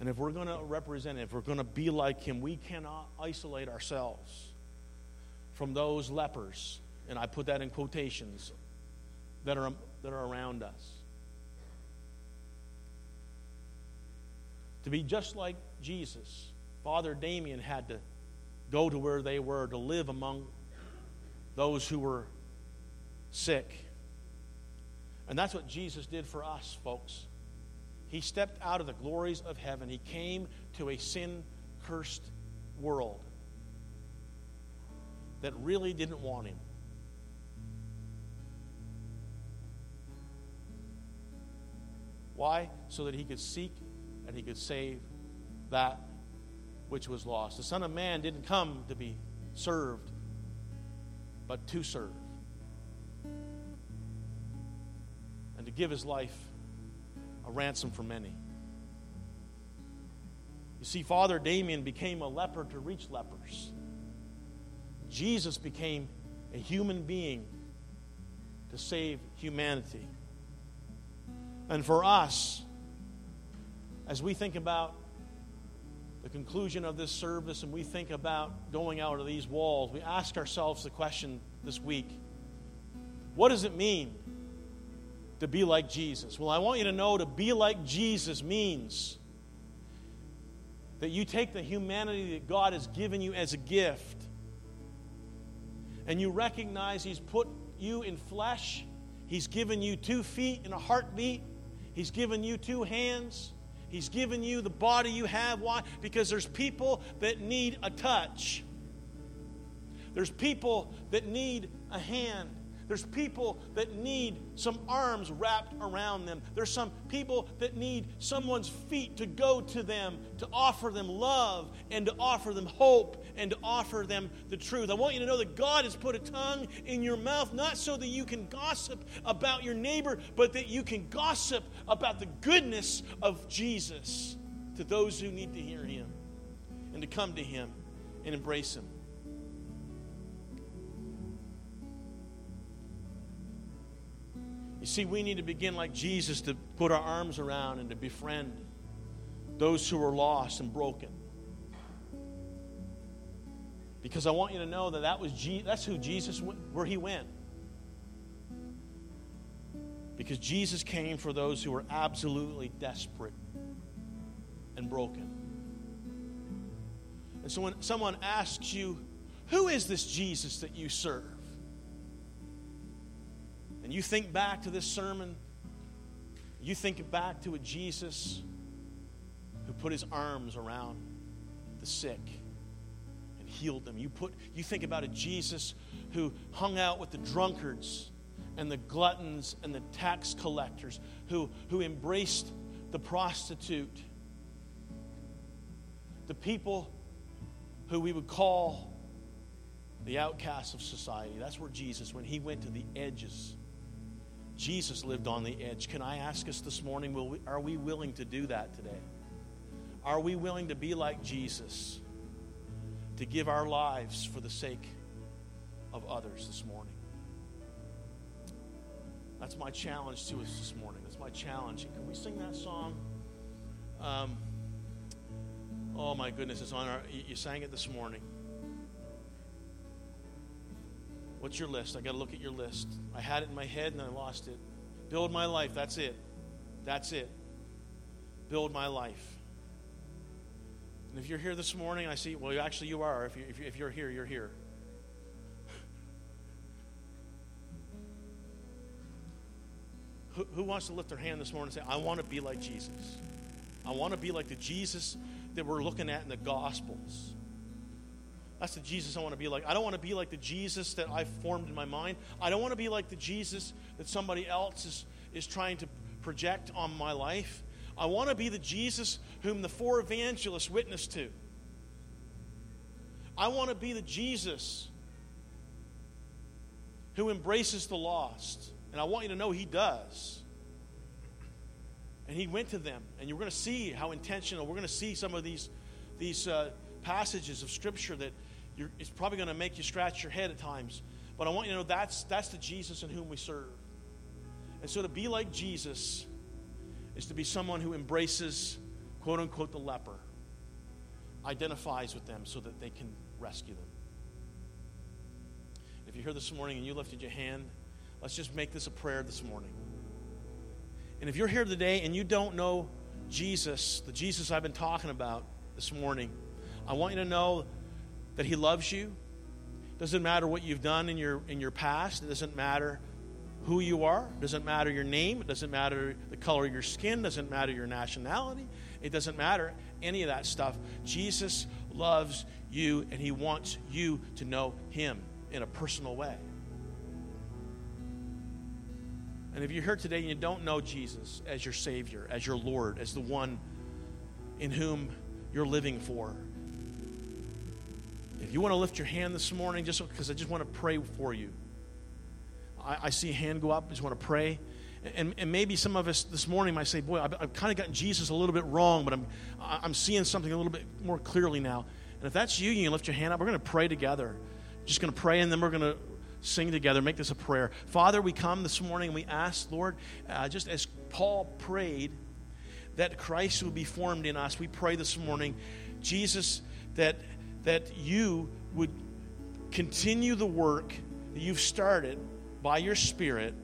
And if we're going to represent, if we're going to be like him, we cannot isolate ourselves from those lepers, and I put that in quotations, that are, that are around us. To be just like Jesus, Father Damien had to go to where they were to live among those who were sick. And that's what Jesus did for us, folks. He stepped out of the glories of heaven. He came to a sin cursed world that really didn't want him. Why? So that he could seek and he could save that which was lost. The Son of Man didn't come to be served, but to serve. And to give his life a ransom for many. You see, Father Damien became a leper to reach lepers. Jesus became a human being to save humanity. And for us, as we think about the conclusion of this service and we think about going out of these walls, we ask ourselves the question this week what does it mean to be like Jesus? Well, I want you to know to be like Jesus means that you take the humanity that God has given you as a gift and you recognize He's put you in flesh, He's given you two feet and a heartbeat, He's given you two hands. He's given you the body you have. Why? Because there's people that need a touch. There's people that need a hand. There's people that need some arms wrapped around them. There's some people that need someone's feet to go to them, to offer them love and to offer them hope and to offer them the truth. I want you to know that God has put a tongue in your mouth, not so that you can gossip about your neighbor, but that you can gossip about the goodness of Jesus to those who need to hear him and to come to him and embrace him. You see, we need to begin like Jesus to put our arms around and to befriend those who are lost and broken. Because I want you to know that, that was Je- that's who Jesus went, where he went. Because Jesus came for those who were absolutely desperate and broken. And so when someone asks you, Who is this Jesus that you serve? And you think back to this sermon, you think back to a Jesus who put his arms around the sick and healed them. You, put, you think about a Jesus who hung out with the drunkards and the gluttons and the tax collectors, who, who embraced the prostitute, the people who we would call the outcasts of society. That's where Jesus, when he went to the edges, Jesus lived on the edge. Can I ask us this morning, will we, are we willing to do that today? Are we willing to be like Jesus, to give our lives for the sake of others this morning? That's my challenge to us this morning. That's my challenge. Can we sing that song? Um, oh my goodness, it's on our. You sang it this morning. What's your list? I got to look at your list. I had it in my head and I lost it. Build my life. That's it. That's it. Build my life. And if you're here this morning, I see, well, actually, you are. If, you, if, you, if you're here, you're here. who, who wants to lift their hand this morning and say, I want to be like Jesus? I want to be like the Jesus that we're looking at in the Gospels. That's the Jesus I want to be like. I don't want to be like the Jesus that I've formed in my mind. I don't want to be like the Jesus that somebody else is, is trying to project on my life. I want to be the Jesus whom the four evangelists witnessed to. I want to be the Jesus who embraces the lost. And I want you to know he does. And he went to them. And you're going to see how intentional. We're going to see some of these, these uh, passages of Scripture that it's probably going to make you scratch your head at times. But I want you to know that's, that's the Jesus in whom we serve. And so to be like Jesus is to be someone who embraces, quote unquote, the leper, identifies with them so that they can rescue them. If you're here this morning and you lifted your hand, let's just make this a prayer this morning. And if you're here today and you don't know Jesus, the Jesus I've been talking about this morning, I want you to know that He loves you. Doesn't matter what you've done in your in your past. It doesn't matter who you are. It doesn't matter your name. It doesn't matter the color of your skin. It doesn't matter your nationality. It doesn't matter any of that stuff. Jesus loves you and He wants you to know Him in a personal way. And if you're here today and you don't know Jesus as your Savior, as your Lord, as the one in whom you're living for, if you want to lift your hand this morning, just because I just want to pray for you. I, I, see a hand go up. I just want to pray. And, and maybe some of us this morning might say, Boy, I've, I've kind of gotten Jesus a little bit wrong, but I'm, I'm seeing something a little bit more clearly now. And if that's you, you can lift your hand up. We're going to pray together. Just going to pray, and then we're going to sing together. Make this a prayer. Father, we come this morning and we ask, Lord, uh, just as Paul prayed, that Christ would be formed in us. We pray this morning, Jesus, that that you would continue the work that you've started by your Spirit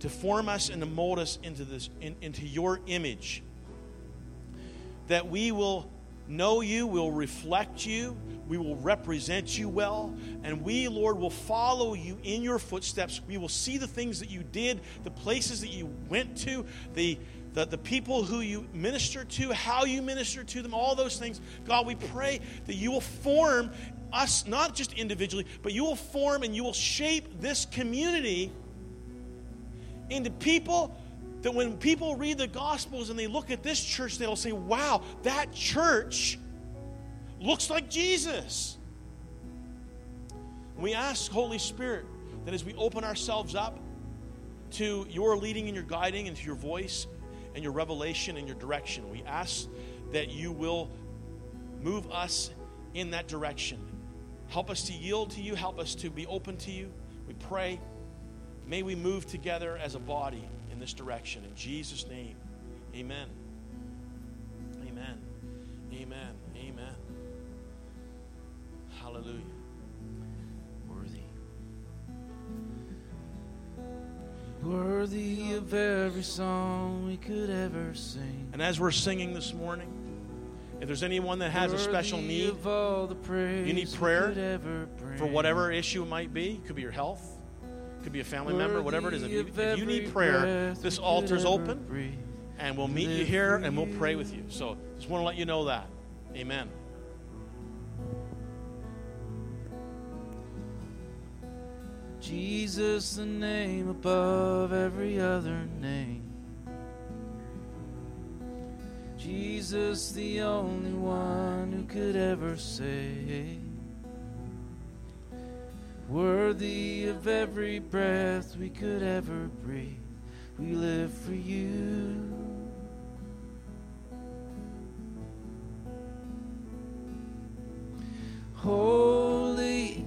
to form us and to mold us into this in, into your image. That we will know you, we'll reflect you, we will represent you well, and we, Lord, will follow you in your footsteps. We will see the things that you did, the places that you went to, the the, the people who you minister to, how you minister to them, all those things. God, we pray that you will form us, not just individually, but you will form and you will shape this community into people that when people read the Gospels and they look at this church, they'll say, wow, that church looks like Jesus. We ask, Holy Spirit, that as we open ourselves up to your leading and your guiding and to your voice and your revelation and your direction, we ask that you will move us in that direction. Help us to yield to you, help us to be open to you. We pray. May we move together as a body in this direction. In Jesus' name, amen. Amen. Amen. Amen. Hallelujah. Worthy of every song we could ever sing. And as we're singing this morning, if there's anyone that has a special need You need prayer could ever bring. for whatever issue it might be, it could be your health, it could be a family member, whatever it is. If you, if you need prayer, this altar's open, and we'll meet you here and we'll pray with you. So just want to let you know that. Amen. Jesus, the name above every other name. Jesus, the only one who could ever save. Worthy of every breath we could ever breathe, we live for you. Holy,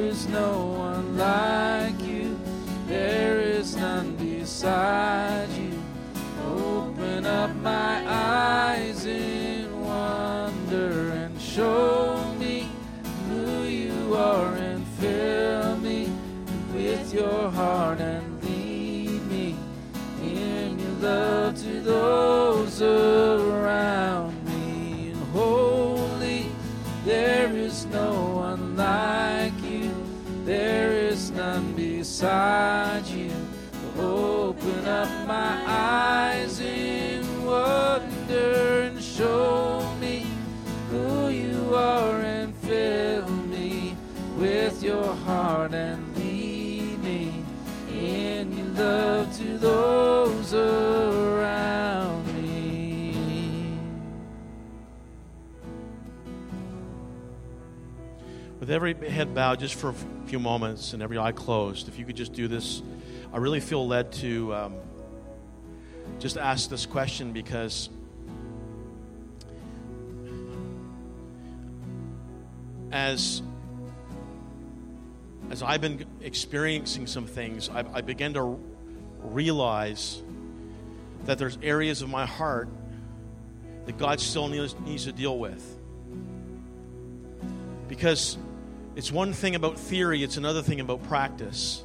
beside you. Open up my eyes in wonder and show With every head bowed just for a few moments and every eye closed, if you could just do this, I really feel led to um, just ask this question because as as I've been experiencing some things, I, I began to realize that there's areas of my heart that God still needs, needs to deal with. Because it's one thing about theory, it's another thing about practice.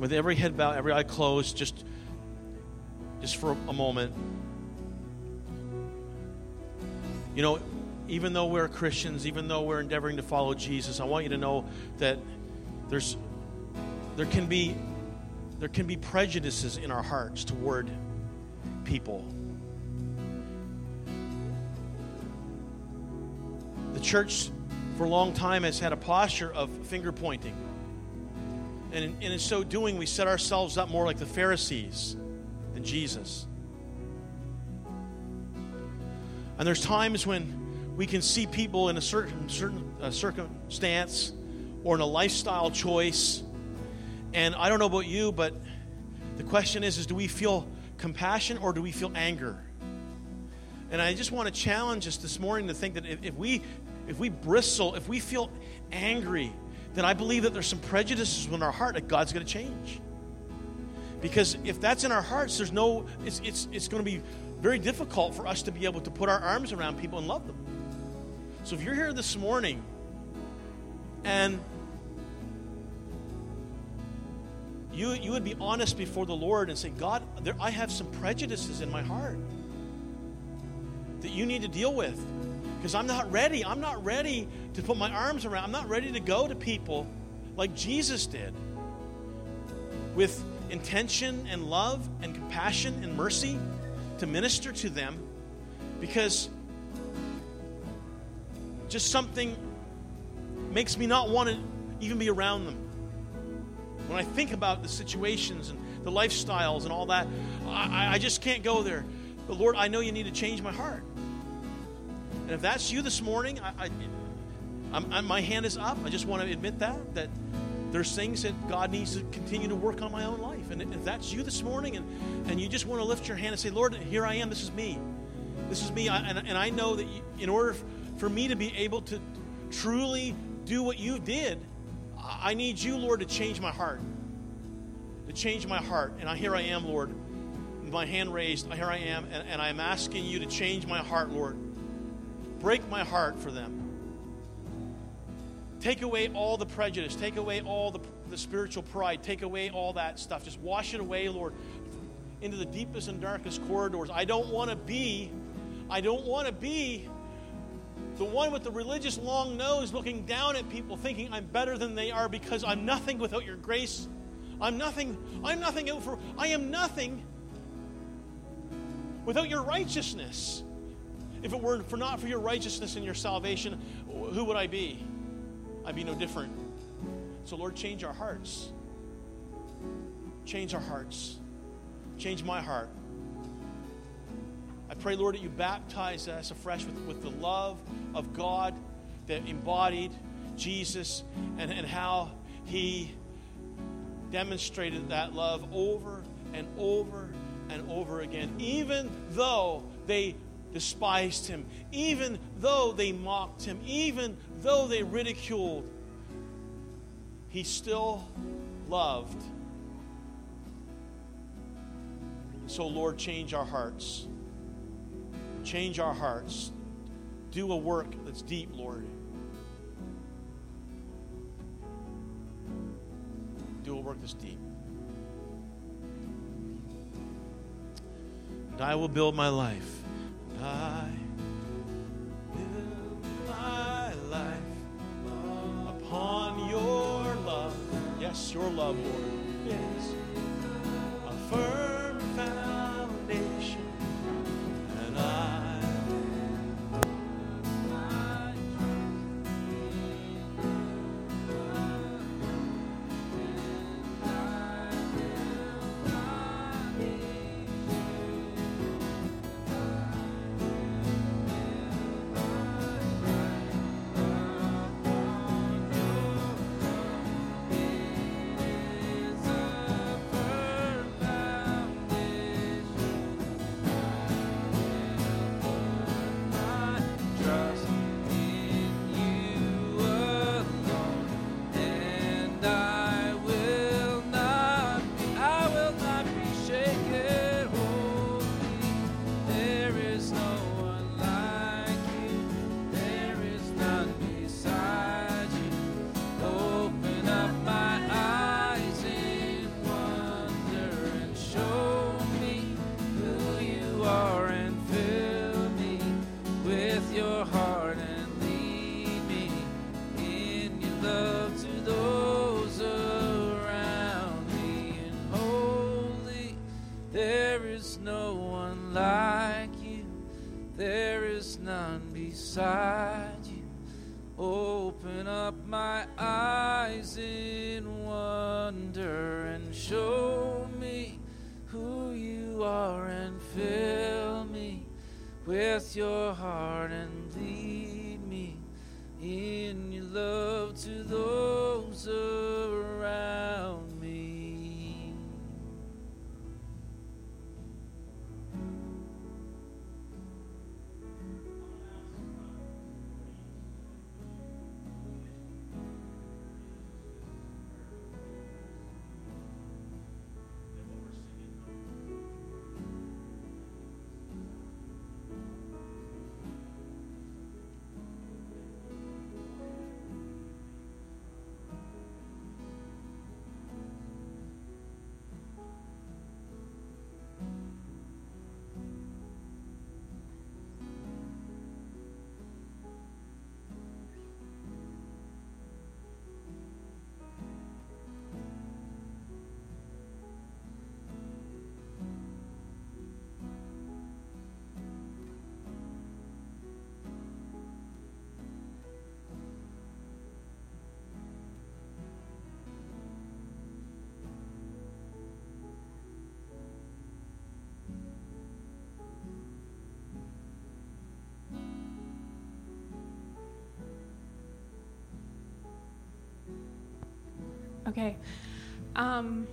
With every head bowed, every eye closed, just just for a moment. You know, even though we're Christians, even though we're endeavoring to follow Jesus, I want you to know that there's there can be there can be prejudices in our hearts toward people. The church for a long time has had a posture of finger pointing. And in, and in so doing, we set ourselves up more like the Pharisees than Jesus. And there's times when we can see people in a certain, certain uh, circumstance or in a lifestyle choice. And I don't know about you, but the question is, is do we feel compassion or do we feel anger? And I just want to challenge us this morning to think that if, if we if we bristle, if we feel angry, then I believe that there's some prejudices in our heart that God's going to change. Because if that's in our hearts, there's no, it's, it's, it's going to be very difficult for us to be able to put our arms around people and love them. So if you're here this morning and you, you would be honest before the Lord and say, God, there, I have some prejudices in my heart that you need to deal with because I'm not ready. I'm not ready to put my arms around. I'm not ready to go to people like Jesus did with intention and love and compassion and mercy to minister to them because just something makes me not want to even be around them. When I think about the situations and the lifestyles and all that, I, I just can't go there. But Lord, I know you need to change my heart. And if that's you this morning, I, I I'm, I'm, my hand is up. I just want to admit that that there's things that God needs to continue to work on my own life. And if that's you this morning, and and you just want to lift your hand and say, Lord, here I am. This is me. This is me. I, and, and I know that you, in order for me to be able to truly do what you did, I need you, Lord, to change my heart. To change my heart. And I, here I am, Lord. My hand raised. Here I am. And, and I'm asking you to change my heart, Lord. Break my heart for them. Take away all the prejudice. Take away all the, the spiritual pride. Take away all that stuff. Just wash it away, Lord, into the deepest and darkest corridors. I don't want to be, I don't want to be the one with the religious long nose looking down at people thinking I'm better than they are because I'm nothing without your grace. I'm nothing, I'm nothing for, I am nothing without your righteousness. If it were for not for your righteousness and your salvation, who would I be? I'd be no different. So, Lord, change our hearts. Change our hearts. Change my heart. I pray, Lord, that you baptize us afresh with, with the love of God that embodied Jesus and, and how he demonstrated that love over and over and over again, even though they despised him, even though they mocked him, even though they ridiculed, he still loved. So, Lord, change our hearts. Change our hearts. Do a work that's deep, Lord. Do a work that's deep. And I will build my life I my life upon your love. Yes, your love, Lord. Yes. A firm foundation, Okay. Um,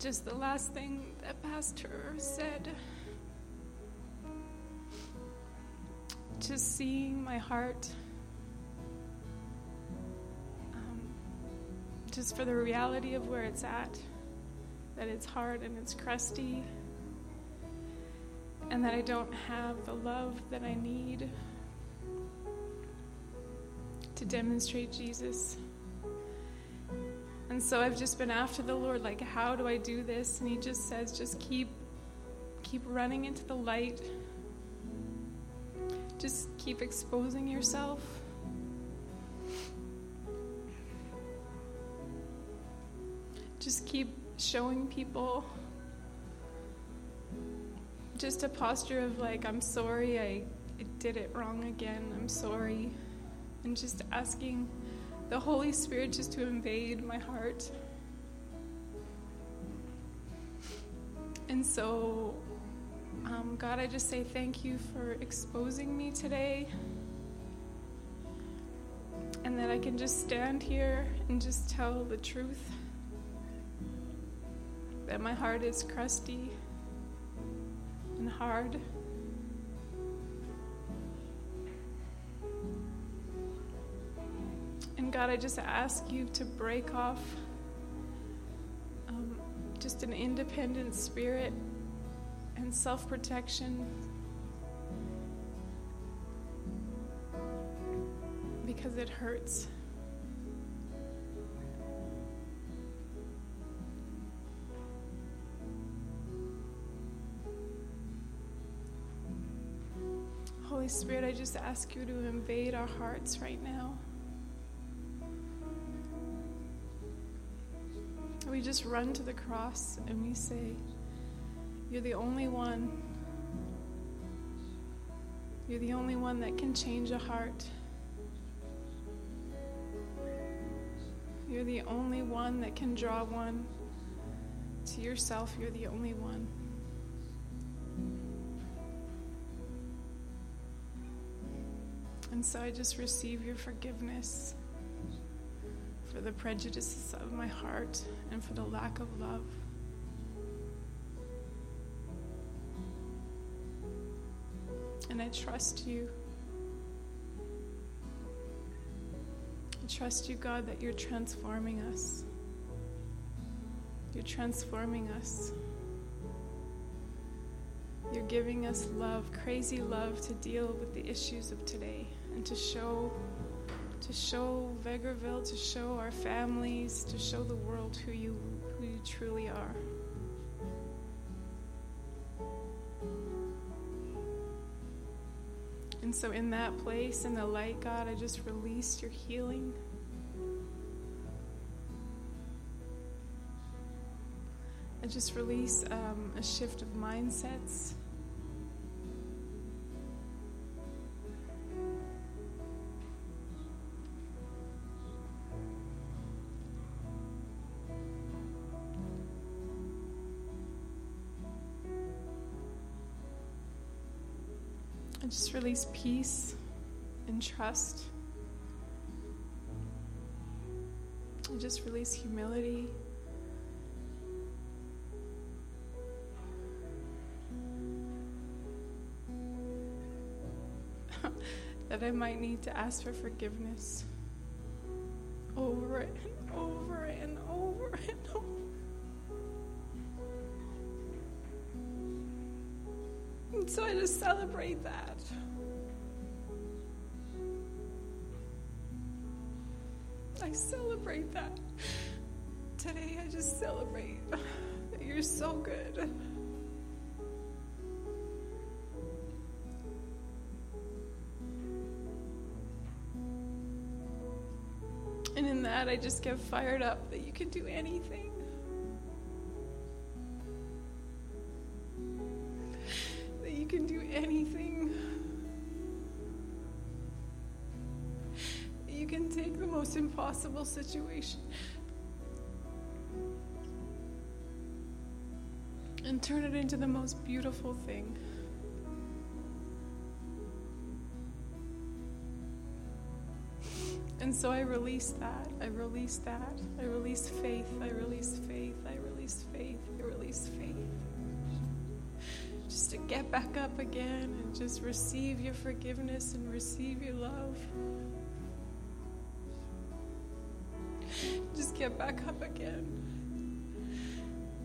just the last thing that Pastor said. Just seeing my heart. Um, just for the reality of where it's at. That it's hard and it's crusty. And that I don't have the love that I need to demonstrate Jesus. And so I've just been after the Lord, like, how do I do this? And He just says, just keep, keep running into the light. Just keep exposing yourself. Just keep showing people just a posture of like, I'm sorry, I, did it wrong again, I'm sorry. And just asking the Holy Spirit just to invade my heart. And so, God, I just say thank you for exposing me today. And that I can just stand here and just tell the truth. That my heart is crusty and hard. And God, I just ask you to break off um, just an independent spirit and self protection. Because it hurts. Holy Spirit, I just ask you to invade our hearts right now. We just run to the cross and we say, You're the only one. You're the only one that can change a heart. You're the only one that can draw one to yourself. You're the only one. And so I just receive your forgiveness for the prejudices of my heart and for the lack of love. And I trust you. I trust you, God, that you're transforming us. You're transforming us. You're giving us love, crazy love, to deal with the issues of today and to show to show Vegreville, to show our families, to show the world who you who you truly are. And so, in that place, in the light, God, I just release your healing. I just release um, a shift of mindsets. Just release peace and trust. And just release humility. that I might need to ask for forgiveness over and over and over and over. And so I just celebrate that. I celebrate that. Today I just celebrate that you're so good. And in that, I just get fired up that you can do anything. Impossible situation and turn it into the most beautiful thing. And so I release that. I release that. I release faith. I release faith. I release faith. I release faith. Just to get back up again and just receive your forgiveness and receive your love. Get back up again.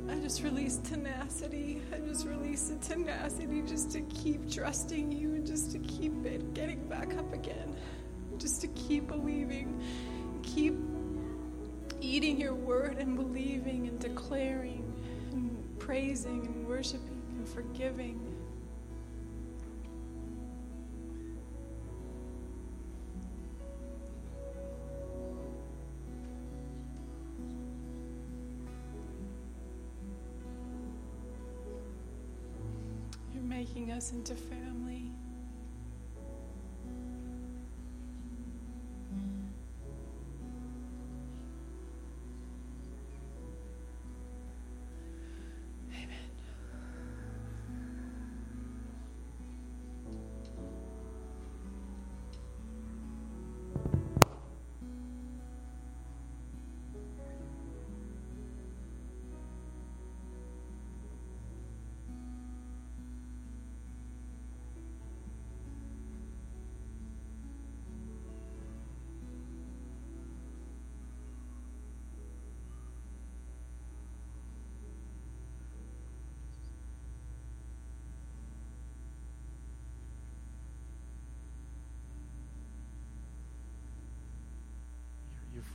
I just release tenacity. I just release the tenacity just to keep trusting you and just to keep it getting back up again just to keep believing, keep eating your word and believing and declaring and praising and worshiping and forgiving. Us into family.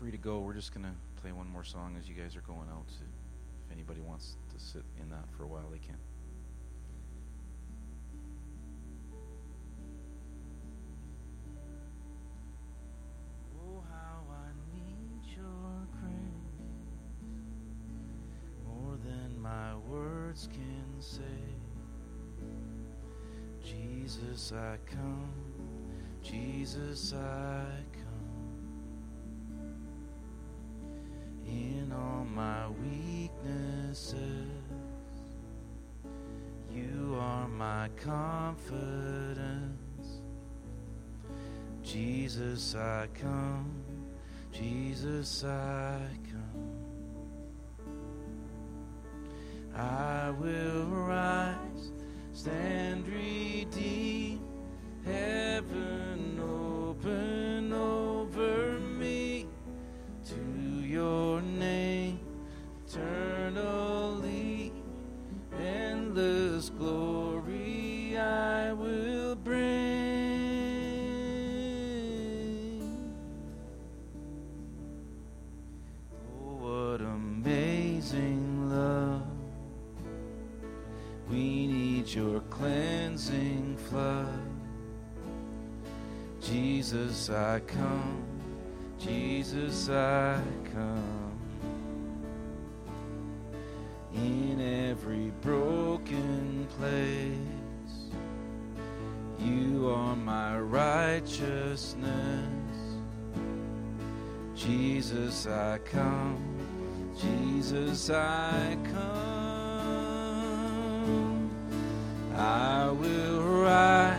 Free to go. We're just going to play one more song as you guys are going out. If anybody wants to sit in that for a while, they can. Oh, how I need your grace more than my words can say. Jesus, I come. Jesus, I my weaknesses, you are my confidence. Jesus, I come. Jesus, I come. I will rise, stand Jesus, I come. Jesus, I come. In every broken place, you are my righteousness. Jesus, I come. Jesus, I come. I will rise.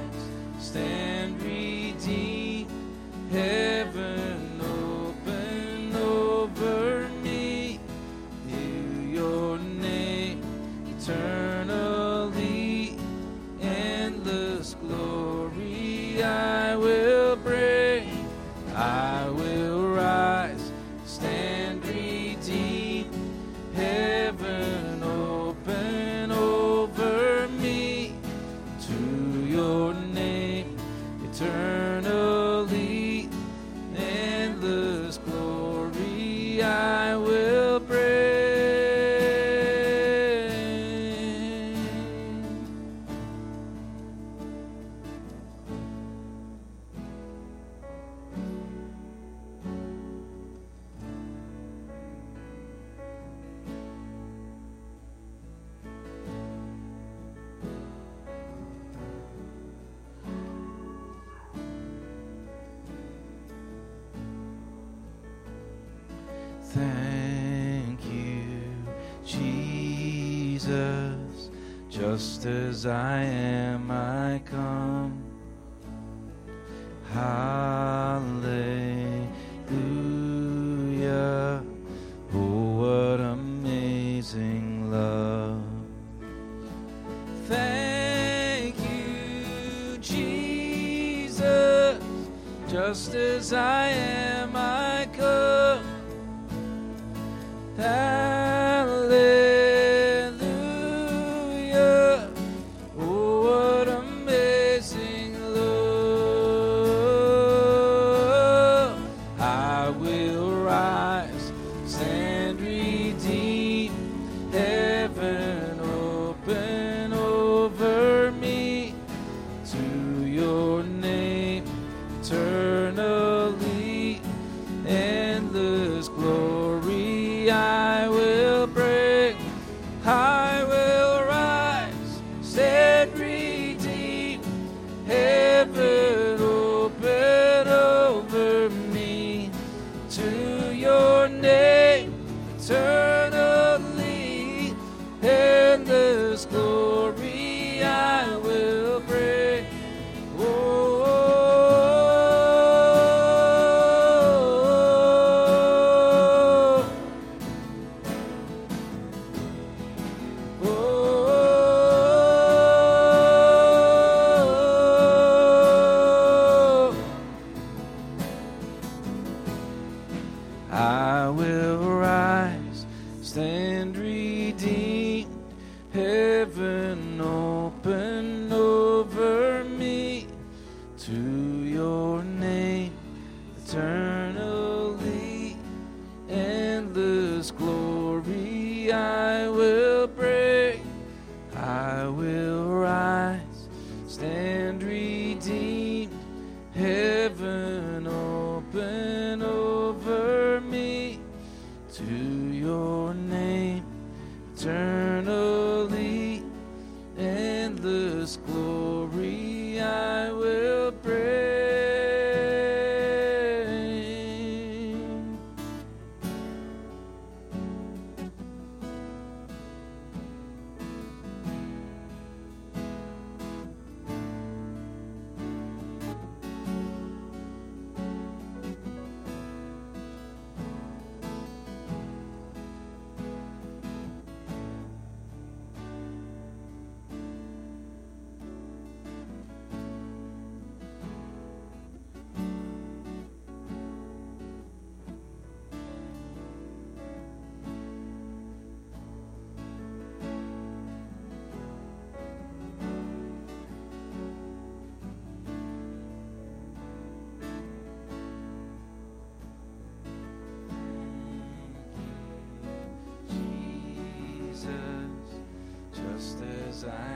as